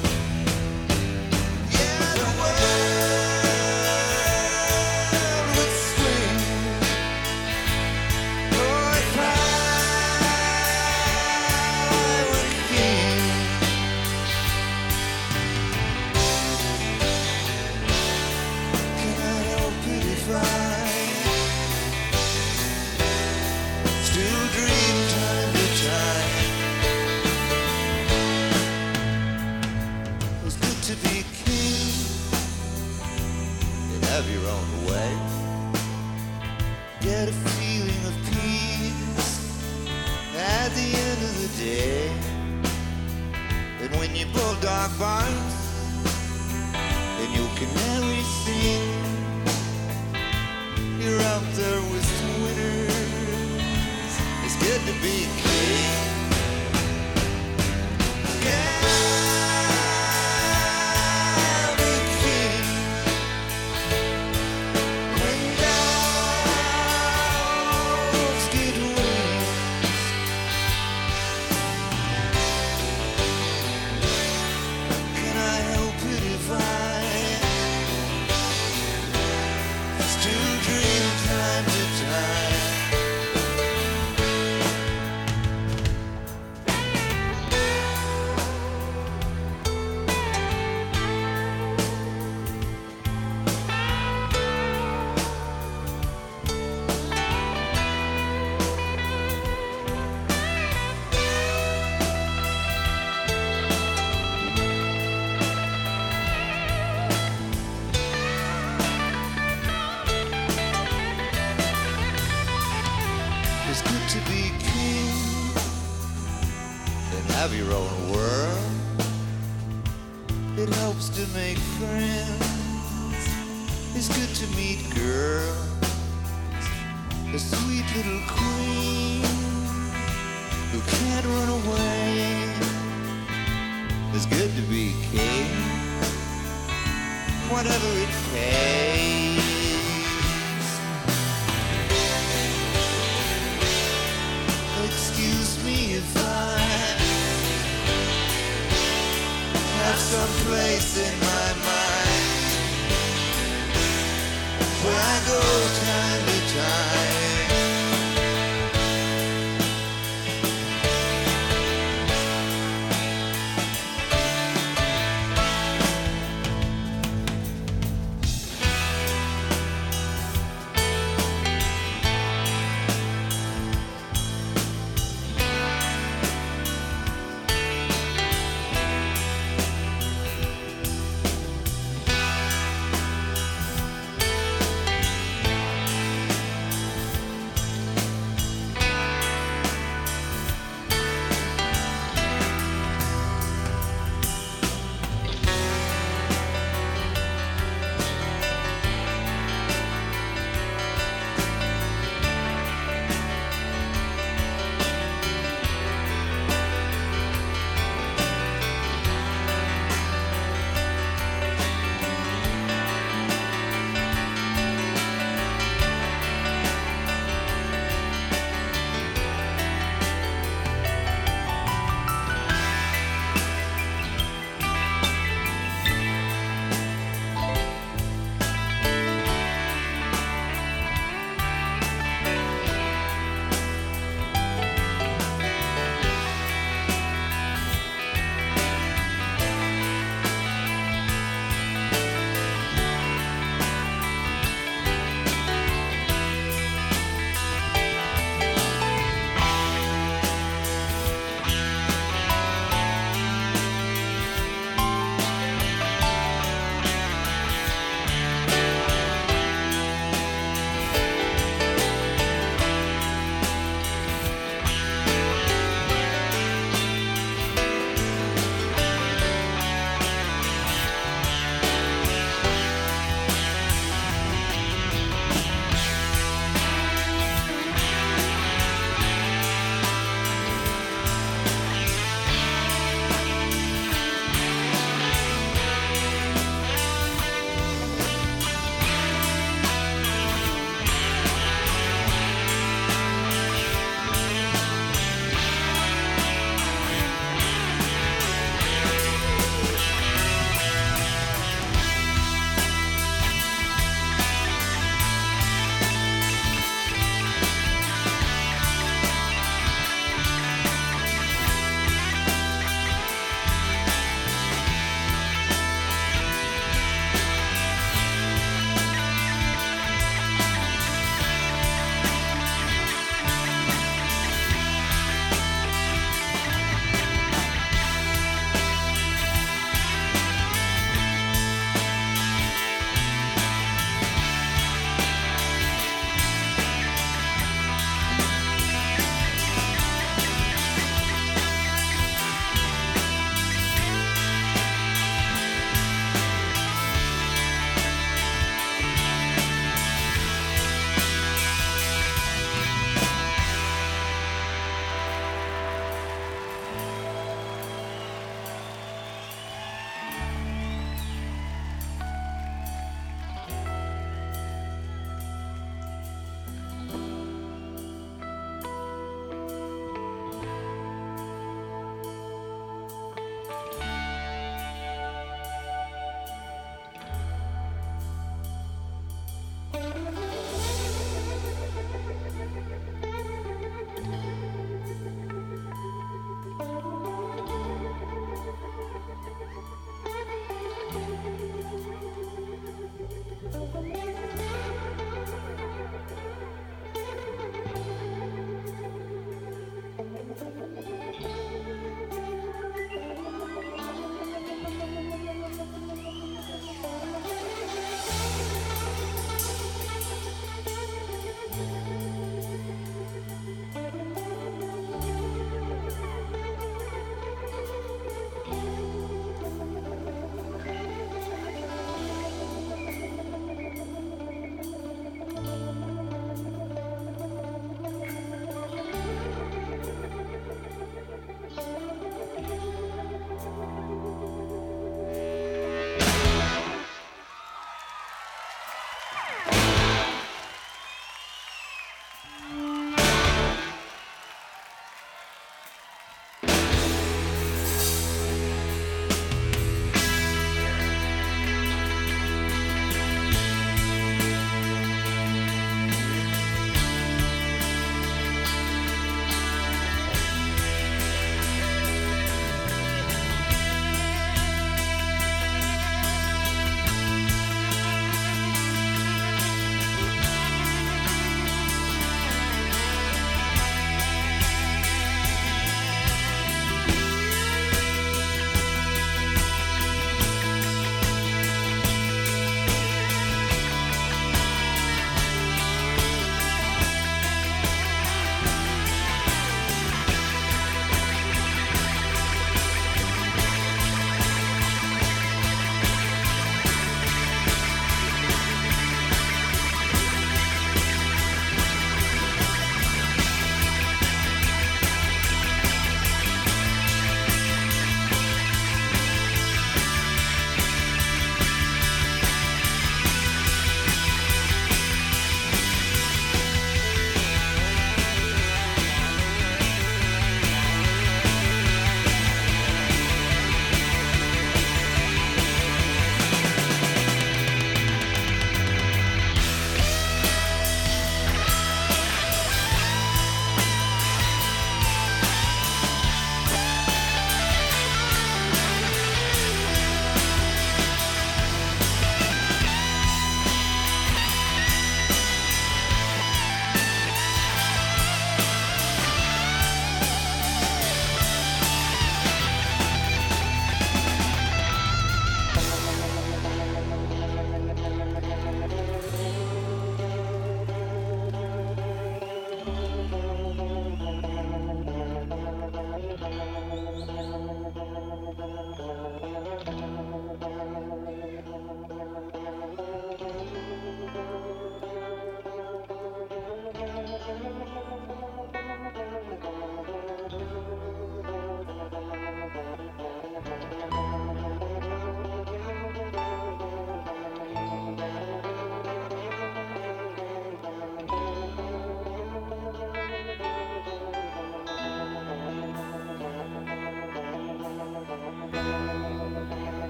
You pull dark bars and your canary sing, you're out there with winners. It's good to be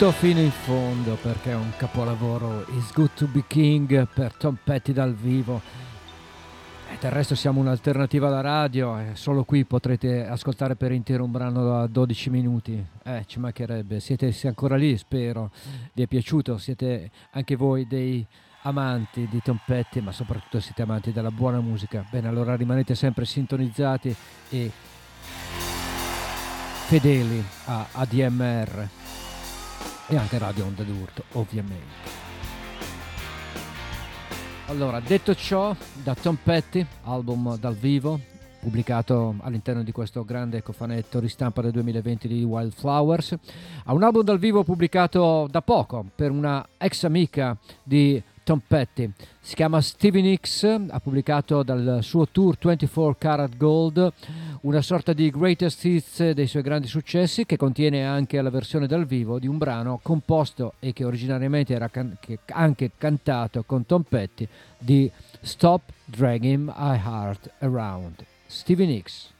tutto fino in fondo perché è un capolavoro. It's Good to Be King per Tom Petty dal vivo. E del resto siamo un'alternativa alla radio e solo qui potrete ascoltare per intero un brano da 12 minuti. Eh ci mancherebbe. Siete ancora lì spero. Vi è piaciuto? Siete anche voi dei amanti di Tom Petty ma soprattutto siete amanti della buona musica. Bene allora rimanete sempre sintonizzati e fedeli a ADMR e anche Radio Onda d'Urto, ovviamente. Allora, detto ciò, da Tom Petty, album dal vivo, pubblicato all'interno di questo grande cofanetto ristampa del 2020 di Wildflowers, a un album dal vivo pubblicato da poco per una ex amica di Tom Petty. Si chiama Stevie Nicks, ha pubblicato dal suo tour 24 Karat Gold una sorta di greatest hits dei suoi grandi successi che contiene anche la versione dal vivo di un brano composto e che originariamente era can- che anche cantato con Tom Petty di Stop Dragging My Heart Around. Stevie Nicks.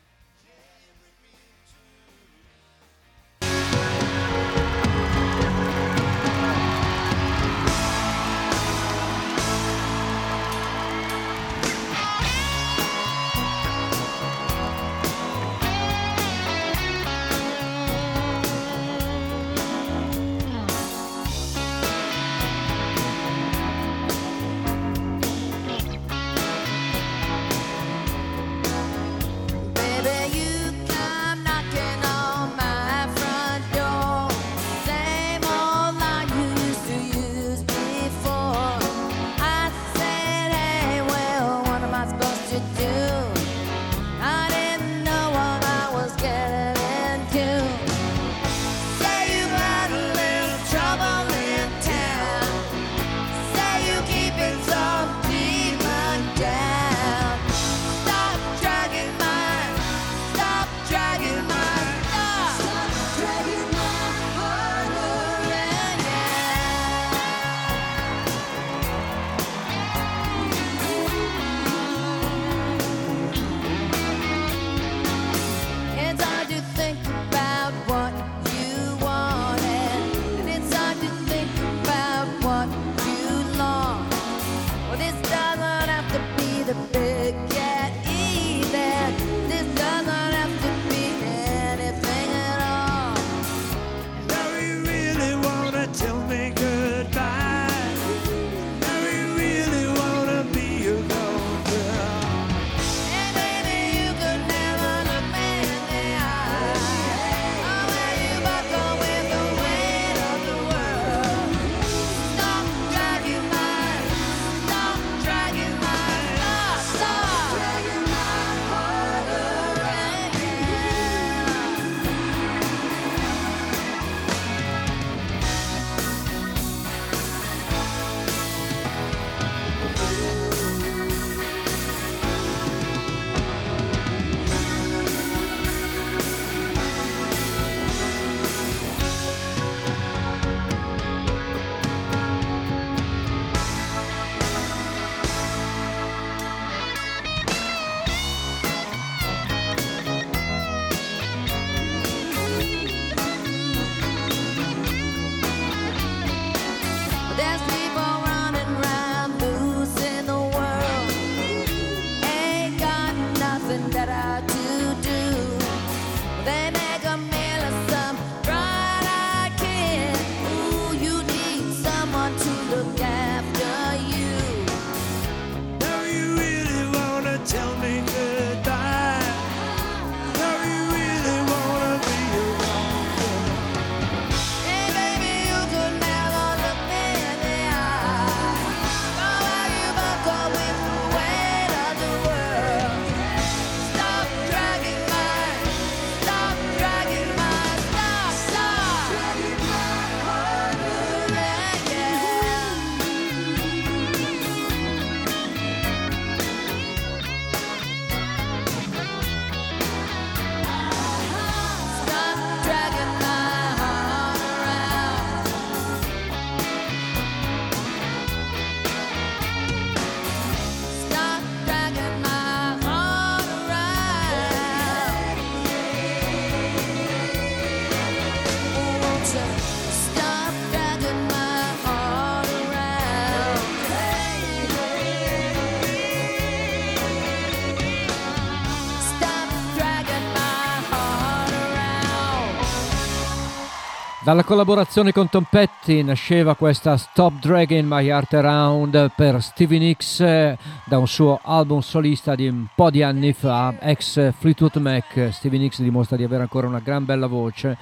Dalla collaborazione con Tom Petty nasceva questa Stop Dragging My Heart Around per Stevie Nicks da un suo album solista di un po' di anni fa, ex Fleetwood Mac. Stevie Nicks dimostra di avere ancora una gran bella voce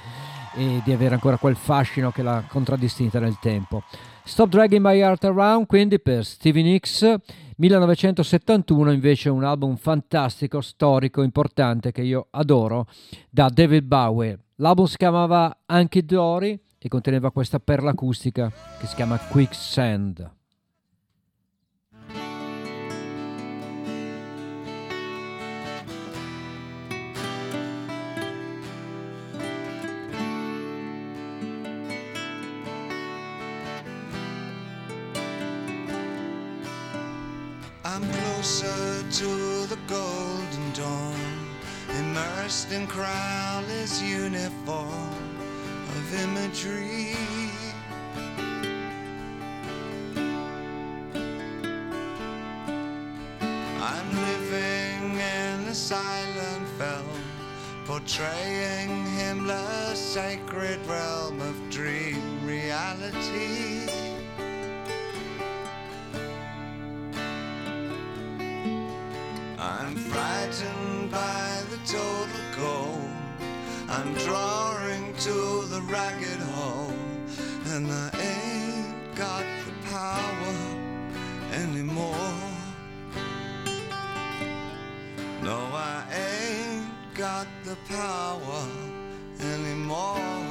e di avere ancora quel fascino che l'ha contraddistinta nel tempo. Stop Dragging My Heart Around quindi per Stevie Nicks 1971 invece un album fantastico, storico, importante che io adoro da David Bowie. L'album si chiamava Anche Dory e conteneva questa perla acustica che si chiama Quicksand. I'm closer to the golden dawn, immersed in Crowley's uniform of imagery. I'm living in a silent film, portraying Himmler's sacred realm of dream reality. I'm frightened by the total cold. I'm drawing to the ragged hole, and I ain't got the power anymore. No, I ain't got the power anymore.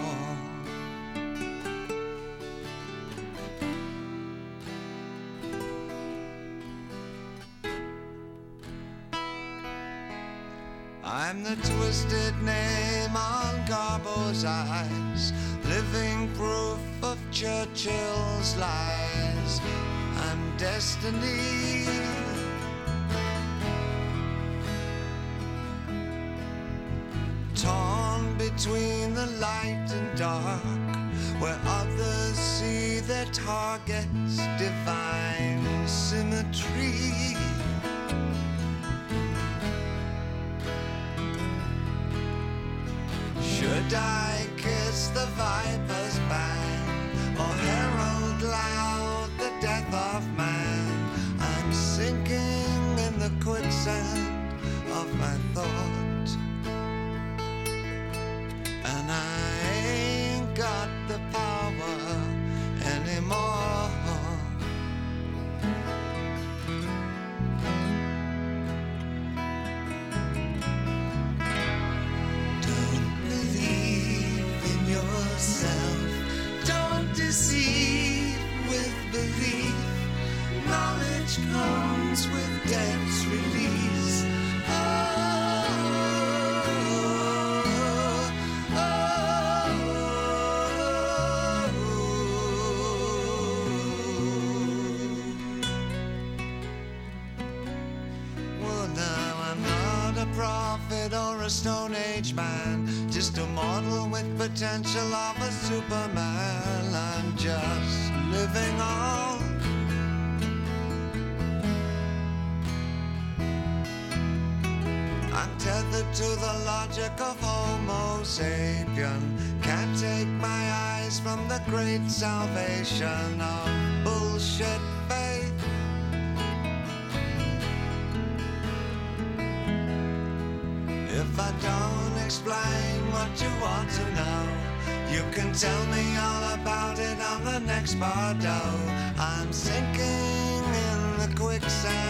I'm the twisted name on Garbo's eyes, living proof of Churchill's lies. I'm destiny. Torn between the light and dark, where others see their targets, divine symmetry. Should I kiss the viper's bang or herald loud the death of man? I'm sinking in the quicksand of my thought, and I yourself. Don't deceive with belief. Knowledge comes with debt's release. Potential of a Superman. I'm just living on. I'm tethered to the logic of Homo sapien. Can't take my eyes from the great salvation of bullshit tell me all about it on the next Bardo. I'm sinking in the quicksand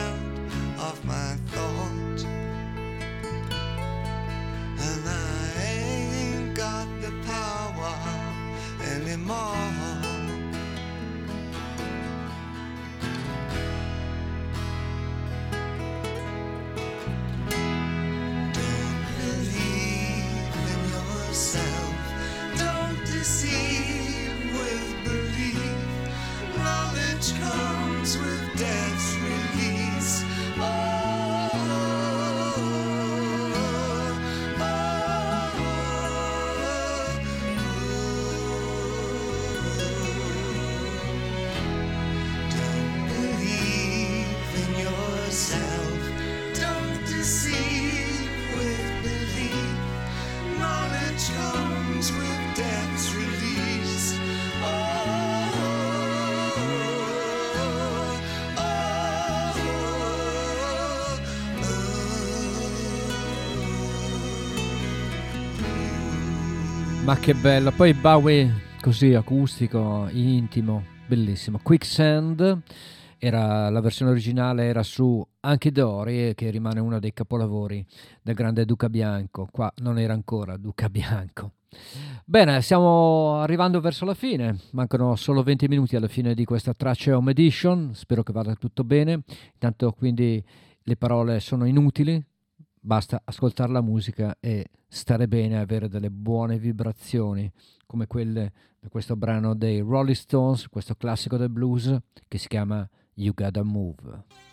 Ma che bello, poi Bowie così acustico, intimo, bellissimo. Quicksand era la versione originale era su Anche Dory che rimane uno dei capolavori del grande Duca Bianco. Qua non era ancora Duca Bianco. Bene, stiamo arrivando verso la fine, mancano solo 20 minuti alla fine di questa traccia home edition, spero che vada tutto bene, intanto quindi le parole sono inutili, basta ascoltare la musica e stare bene, avere delle buone vibrazioni come quelle di questo brano dei Rolling Stones, questo classico del blues che si chiama You Gotta Move.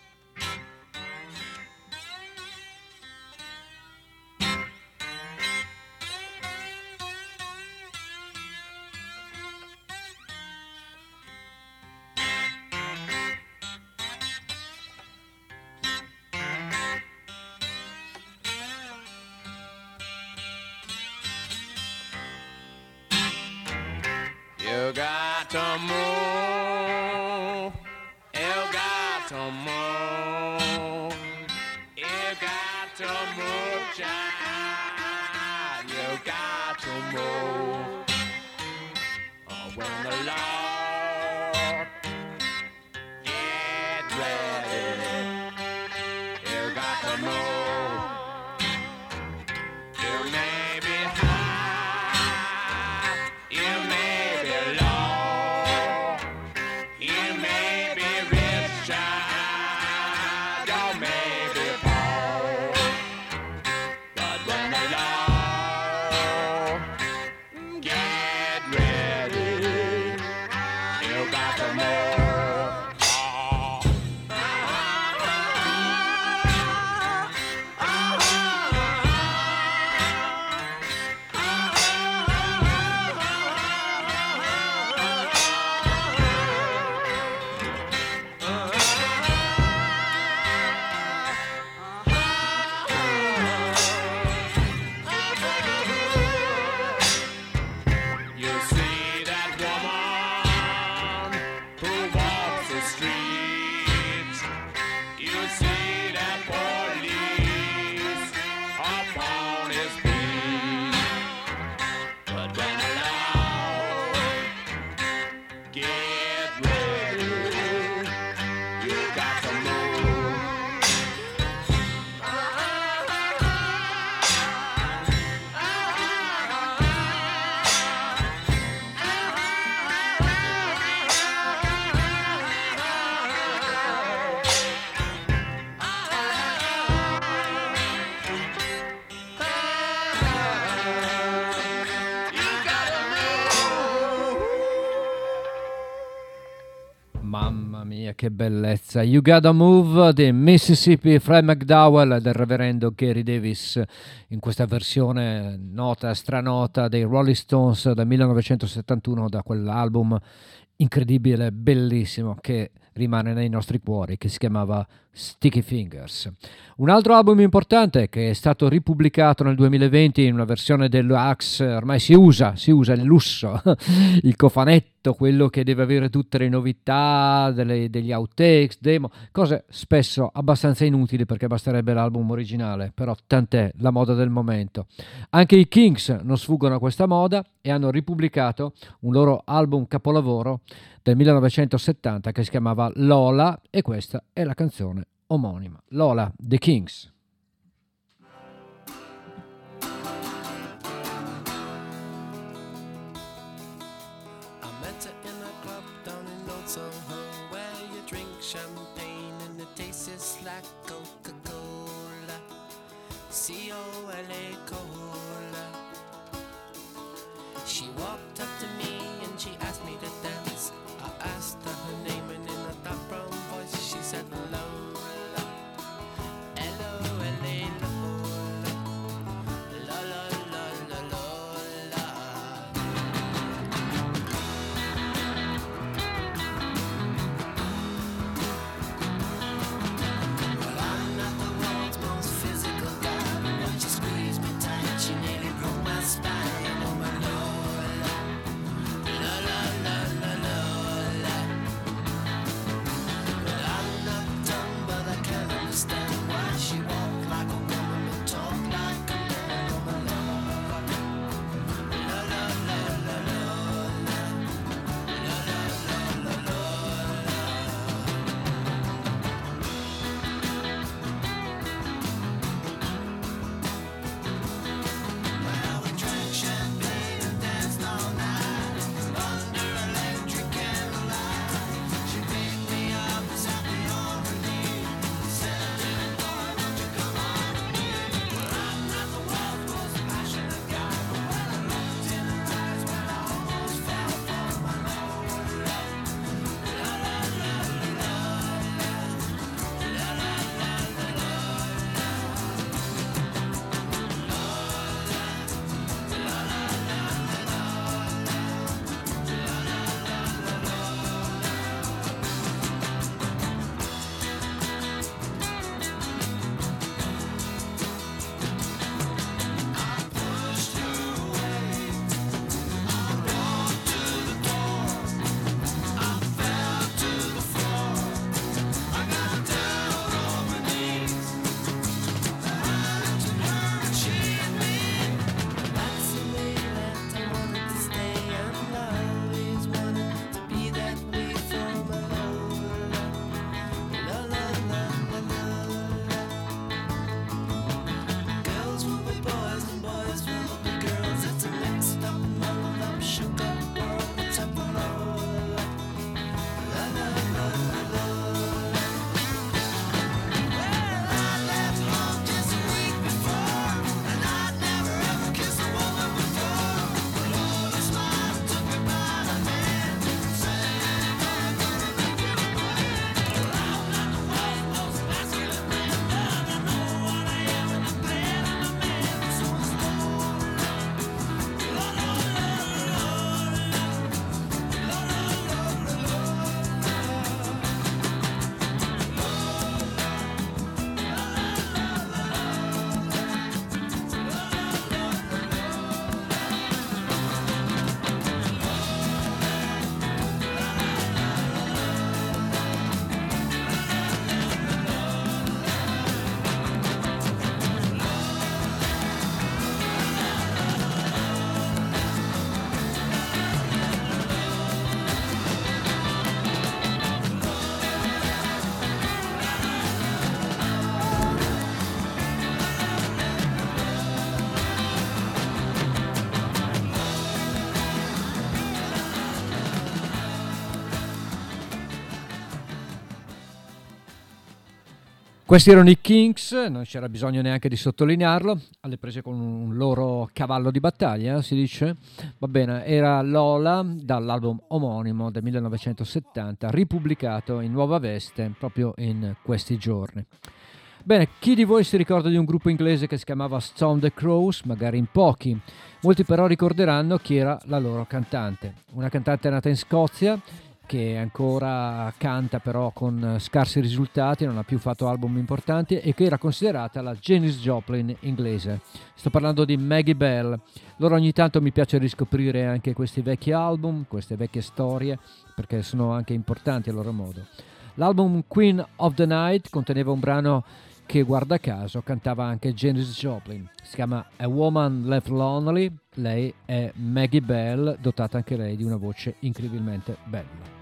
Che bellezza! You Gotta Move di Mississippi Fred McDowell del reverendo Gary Davis in questa versione nota, stranota dei Rolling Stones del 1971 da quell'album incredibile, bellissimo che rimane nei nostri cuori che si chiamava Sticky Fingers. Un altro album importante che è stato ripubblicato nel 2020 in una versione deluxe, ormai si usa, si usa il lusso, il cofanetto, quello che deve avere tutte le novità, delle- degli outtakes, demo, cose spesso abbastanza inutili perché basterebbe l'album originale, però tant'è la moda del momento. Anche i Kings non sfuggono a questa moda e hanno ripubblicato un loro album capolavoro del 1970 che si chiamava Lola e questa è la canzone omonima. Lola, The Kings. Questi erano i Kings, non c'era bisogno neanche di sottolinearlo, alle prese con un loro cavallo di battaglia, si dice. Va bene, era Lola dall'album omonimo del 1970, ripubblicato in nuova veste proprio in questi giorni. Bene, chi di voi si ricorda di un gruppo inglese che si chiamava Stone the Crows? Magari in pochi. Molti però ricorderanno chi era la loro cantante. Una cantante nata in Scozia che ancora canta però con scarsi risultati, non ha più fatto album importanti e che era considerata la Janis Joplin inglese. Sto parlando di Maggie Bell. Loro ogni tanto mi piace riscoprire anche questi vecchi album, queste vecchie storie, perché sono anche importanti a loro modo. L'album Queen of the Night conteneva un brano che guarda caso cantava anche Janis Joplin. Si chiama A Woman Left Lonely. Lei è Maggie Bell, dotata anche lei di una voce incredibilmente bella.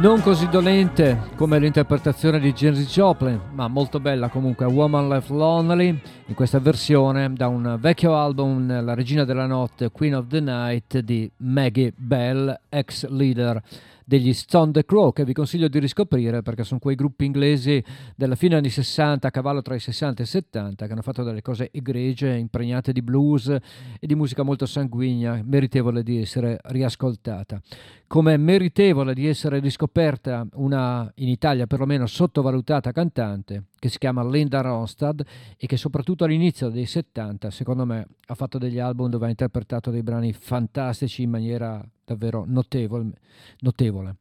Non così dolente come l'interpretazione di Janis Joplin, ma molto bella comunque. Woman Left Lonely, in questa versione da un vecchio album La regina della notte, Queen of the Night di Maggie Bell, ex leader degli Stone the Crow che vi consiglio di riscoprire perché sono quei gruppi inglesi della fine anni 60 a cavallo tra i 60 e i 70 che hanno fatto delle cose egregie, impregnate di blues e di musica molto sanguigna, meritevole di essere riascoltata. Come meritevole di essere riscoperta una in Italia perlomeno sottovalutata cantante che si chiama Linda Ronstadt e che soprattutto all'inizio dei 70 secondo me ha fatto degli album dove ha interpretato dei brani fantastici in maniera davvero notevole. notevole.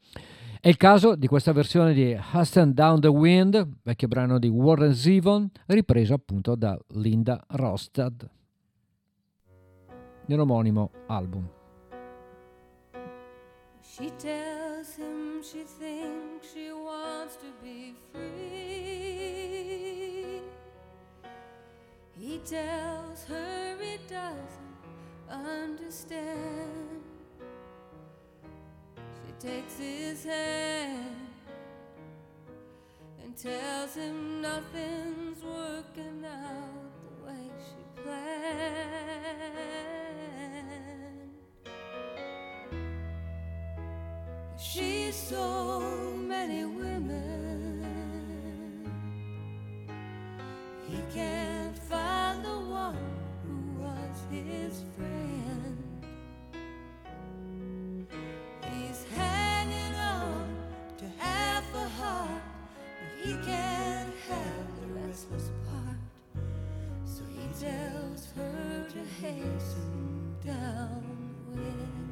È il caso di questa versione di Hasten Down the Wind, vecchio brano di Warren Zevon, ripreso appunto da Linda Ronstadt nell'omonimo album. She tells him she thinks she wants to be free. He tells her he doesn't understand. She takes his hand and tells him nothing's working out the way she planned. She's so many women. He can't find the one who was his friend. He's hanging on to half a heart, but he can't have the restless part. So he tells her to hasten down Now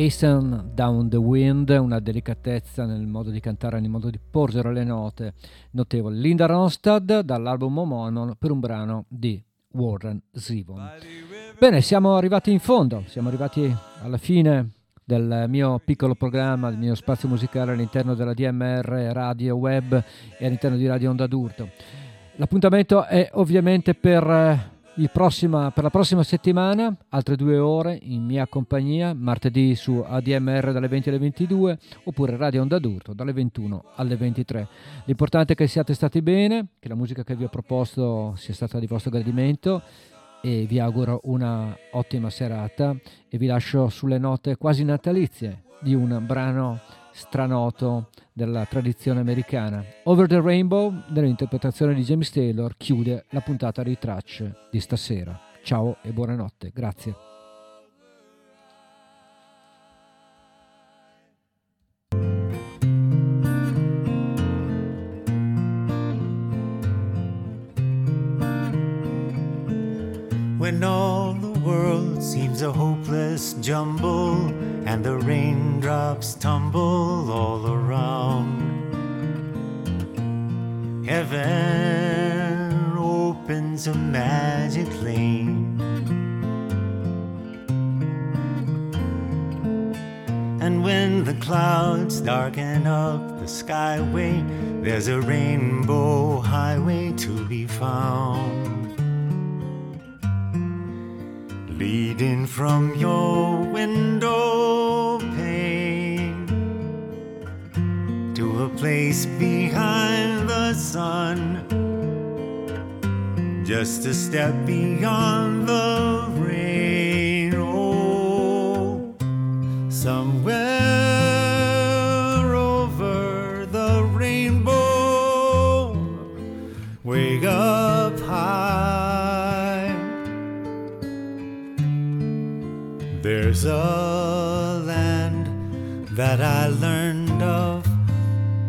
Hasten Down the Wind, una delicatezza nel modo di cantare, nel modo di porgere le note notevole. Linda Ronstadt dall'album omonimo per un brano di Warren Zevon. Bene, siamo arrivati in fondo, siamo arrivati alla fine del mio piccolo programma, del mio spazio musicale all'interno della DMR Radio Web e all'interno di Radio Onda d'Urto. L'appuntamento è ovviamente per, eh, prossima- per la prossima settimana, altre due ore in mia compagnia, martedì su ADMR dalle 20 alle 22 oppure Radio Onda d'Urto dalle 21 alle 23. L'importante è che siate stati bene, che la musica che vi ho proposto sia stata di vostro gradimento e vi auguro una ottima serata e vi lascio sulle note quasi natalizie di un brano stranoto della tradizione americana. Over the Rainbow, nell'interpretazione di James Taylor, chiude la puntata di tracce di stasera. Ciao e buonanotte, grazie. When all the world seems a hopeless jumble and the raindrops tumble darken up the skyway, there's a rainbow highway to be found. leading from your window pane to a place behind the sun, just a step beyond the There's a land that I learned of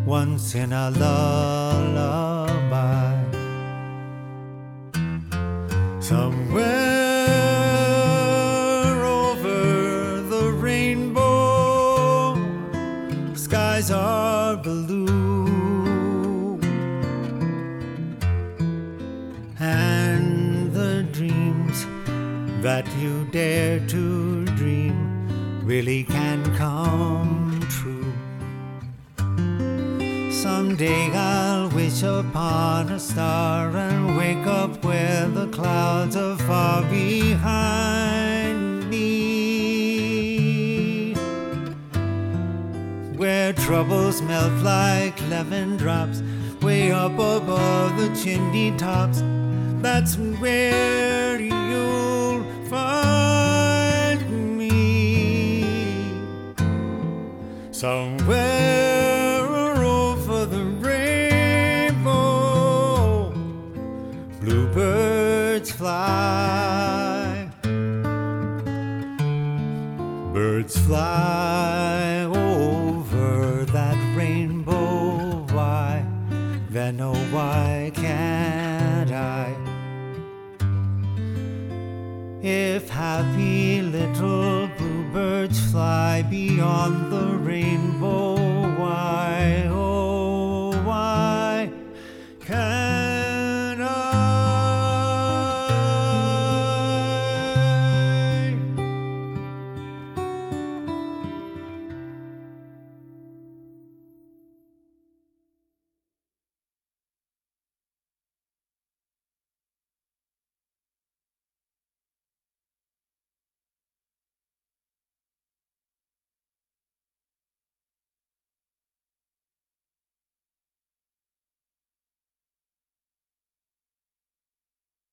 once in a lullaby. Really can come true. Someday I'll wish upon a star and wake up where the clouds are far behind me. Where troubles melt like lemon drops, way up above the chimney tops. That's where you'll find Somewhere over the rainbow, bluebirds fly. Birds fly over that rainbow. Why? Then, oh, why can't I? If happy little bluebirds fly beyond the rainbow, why, oh,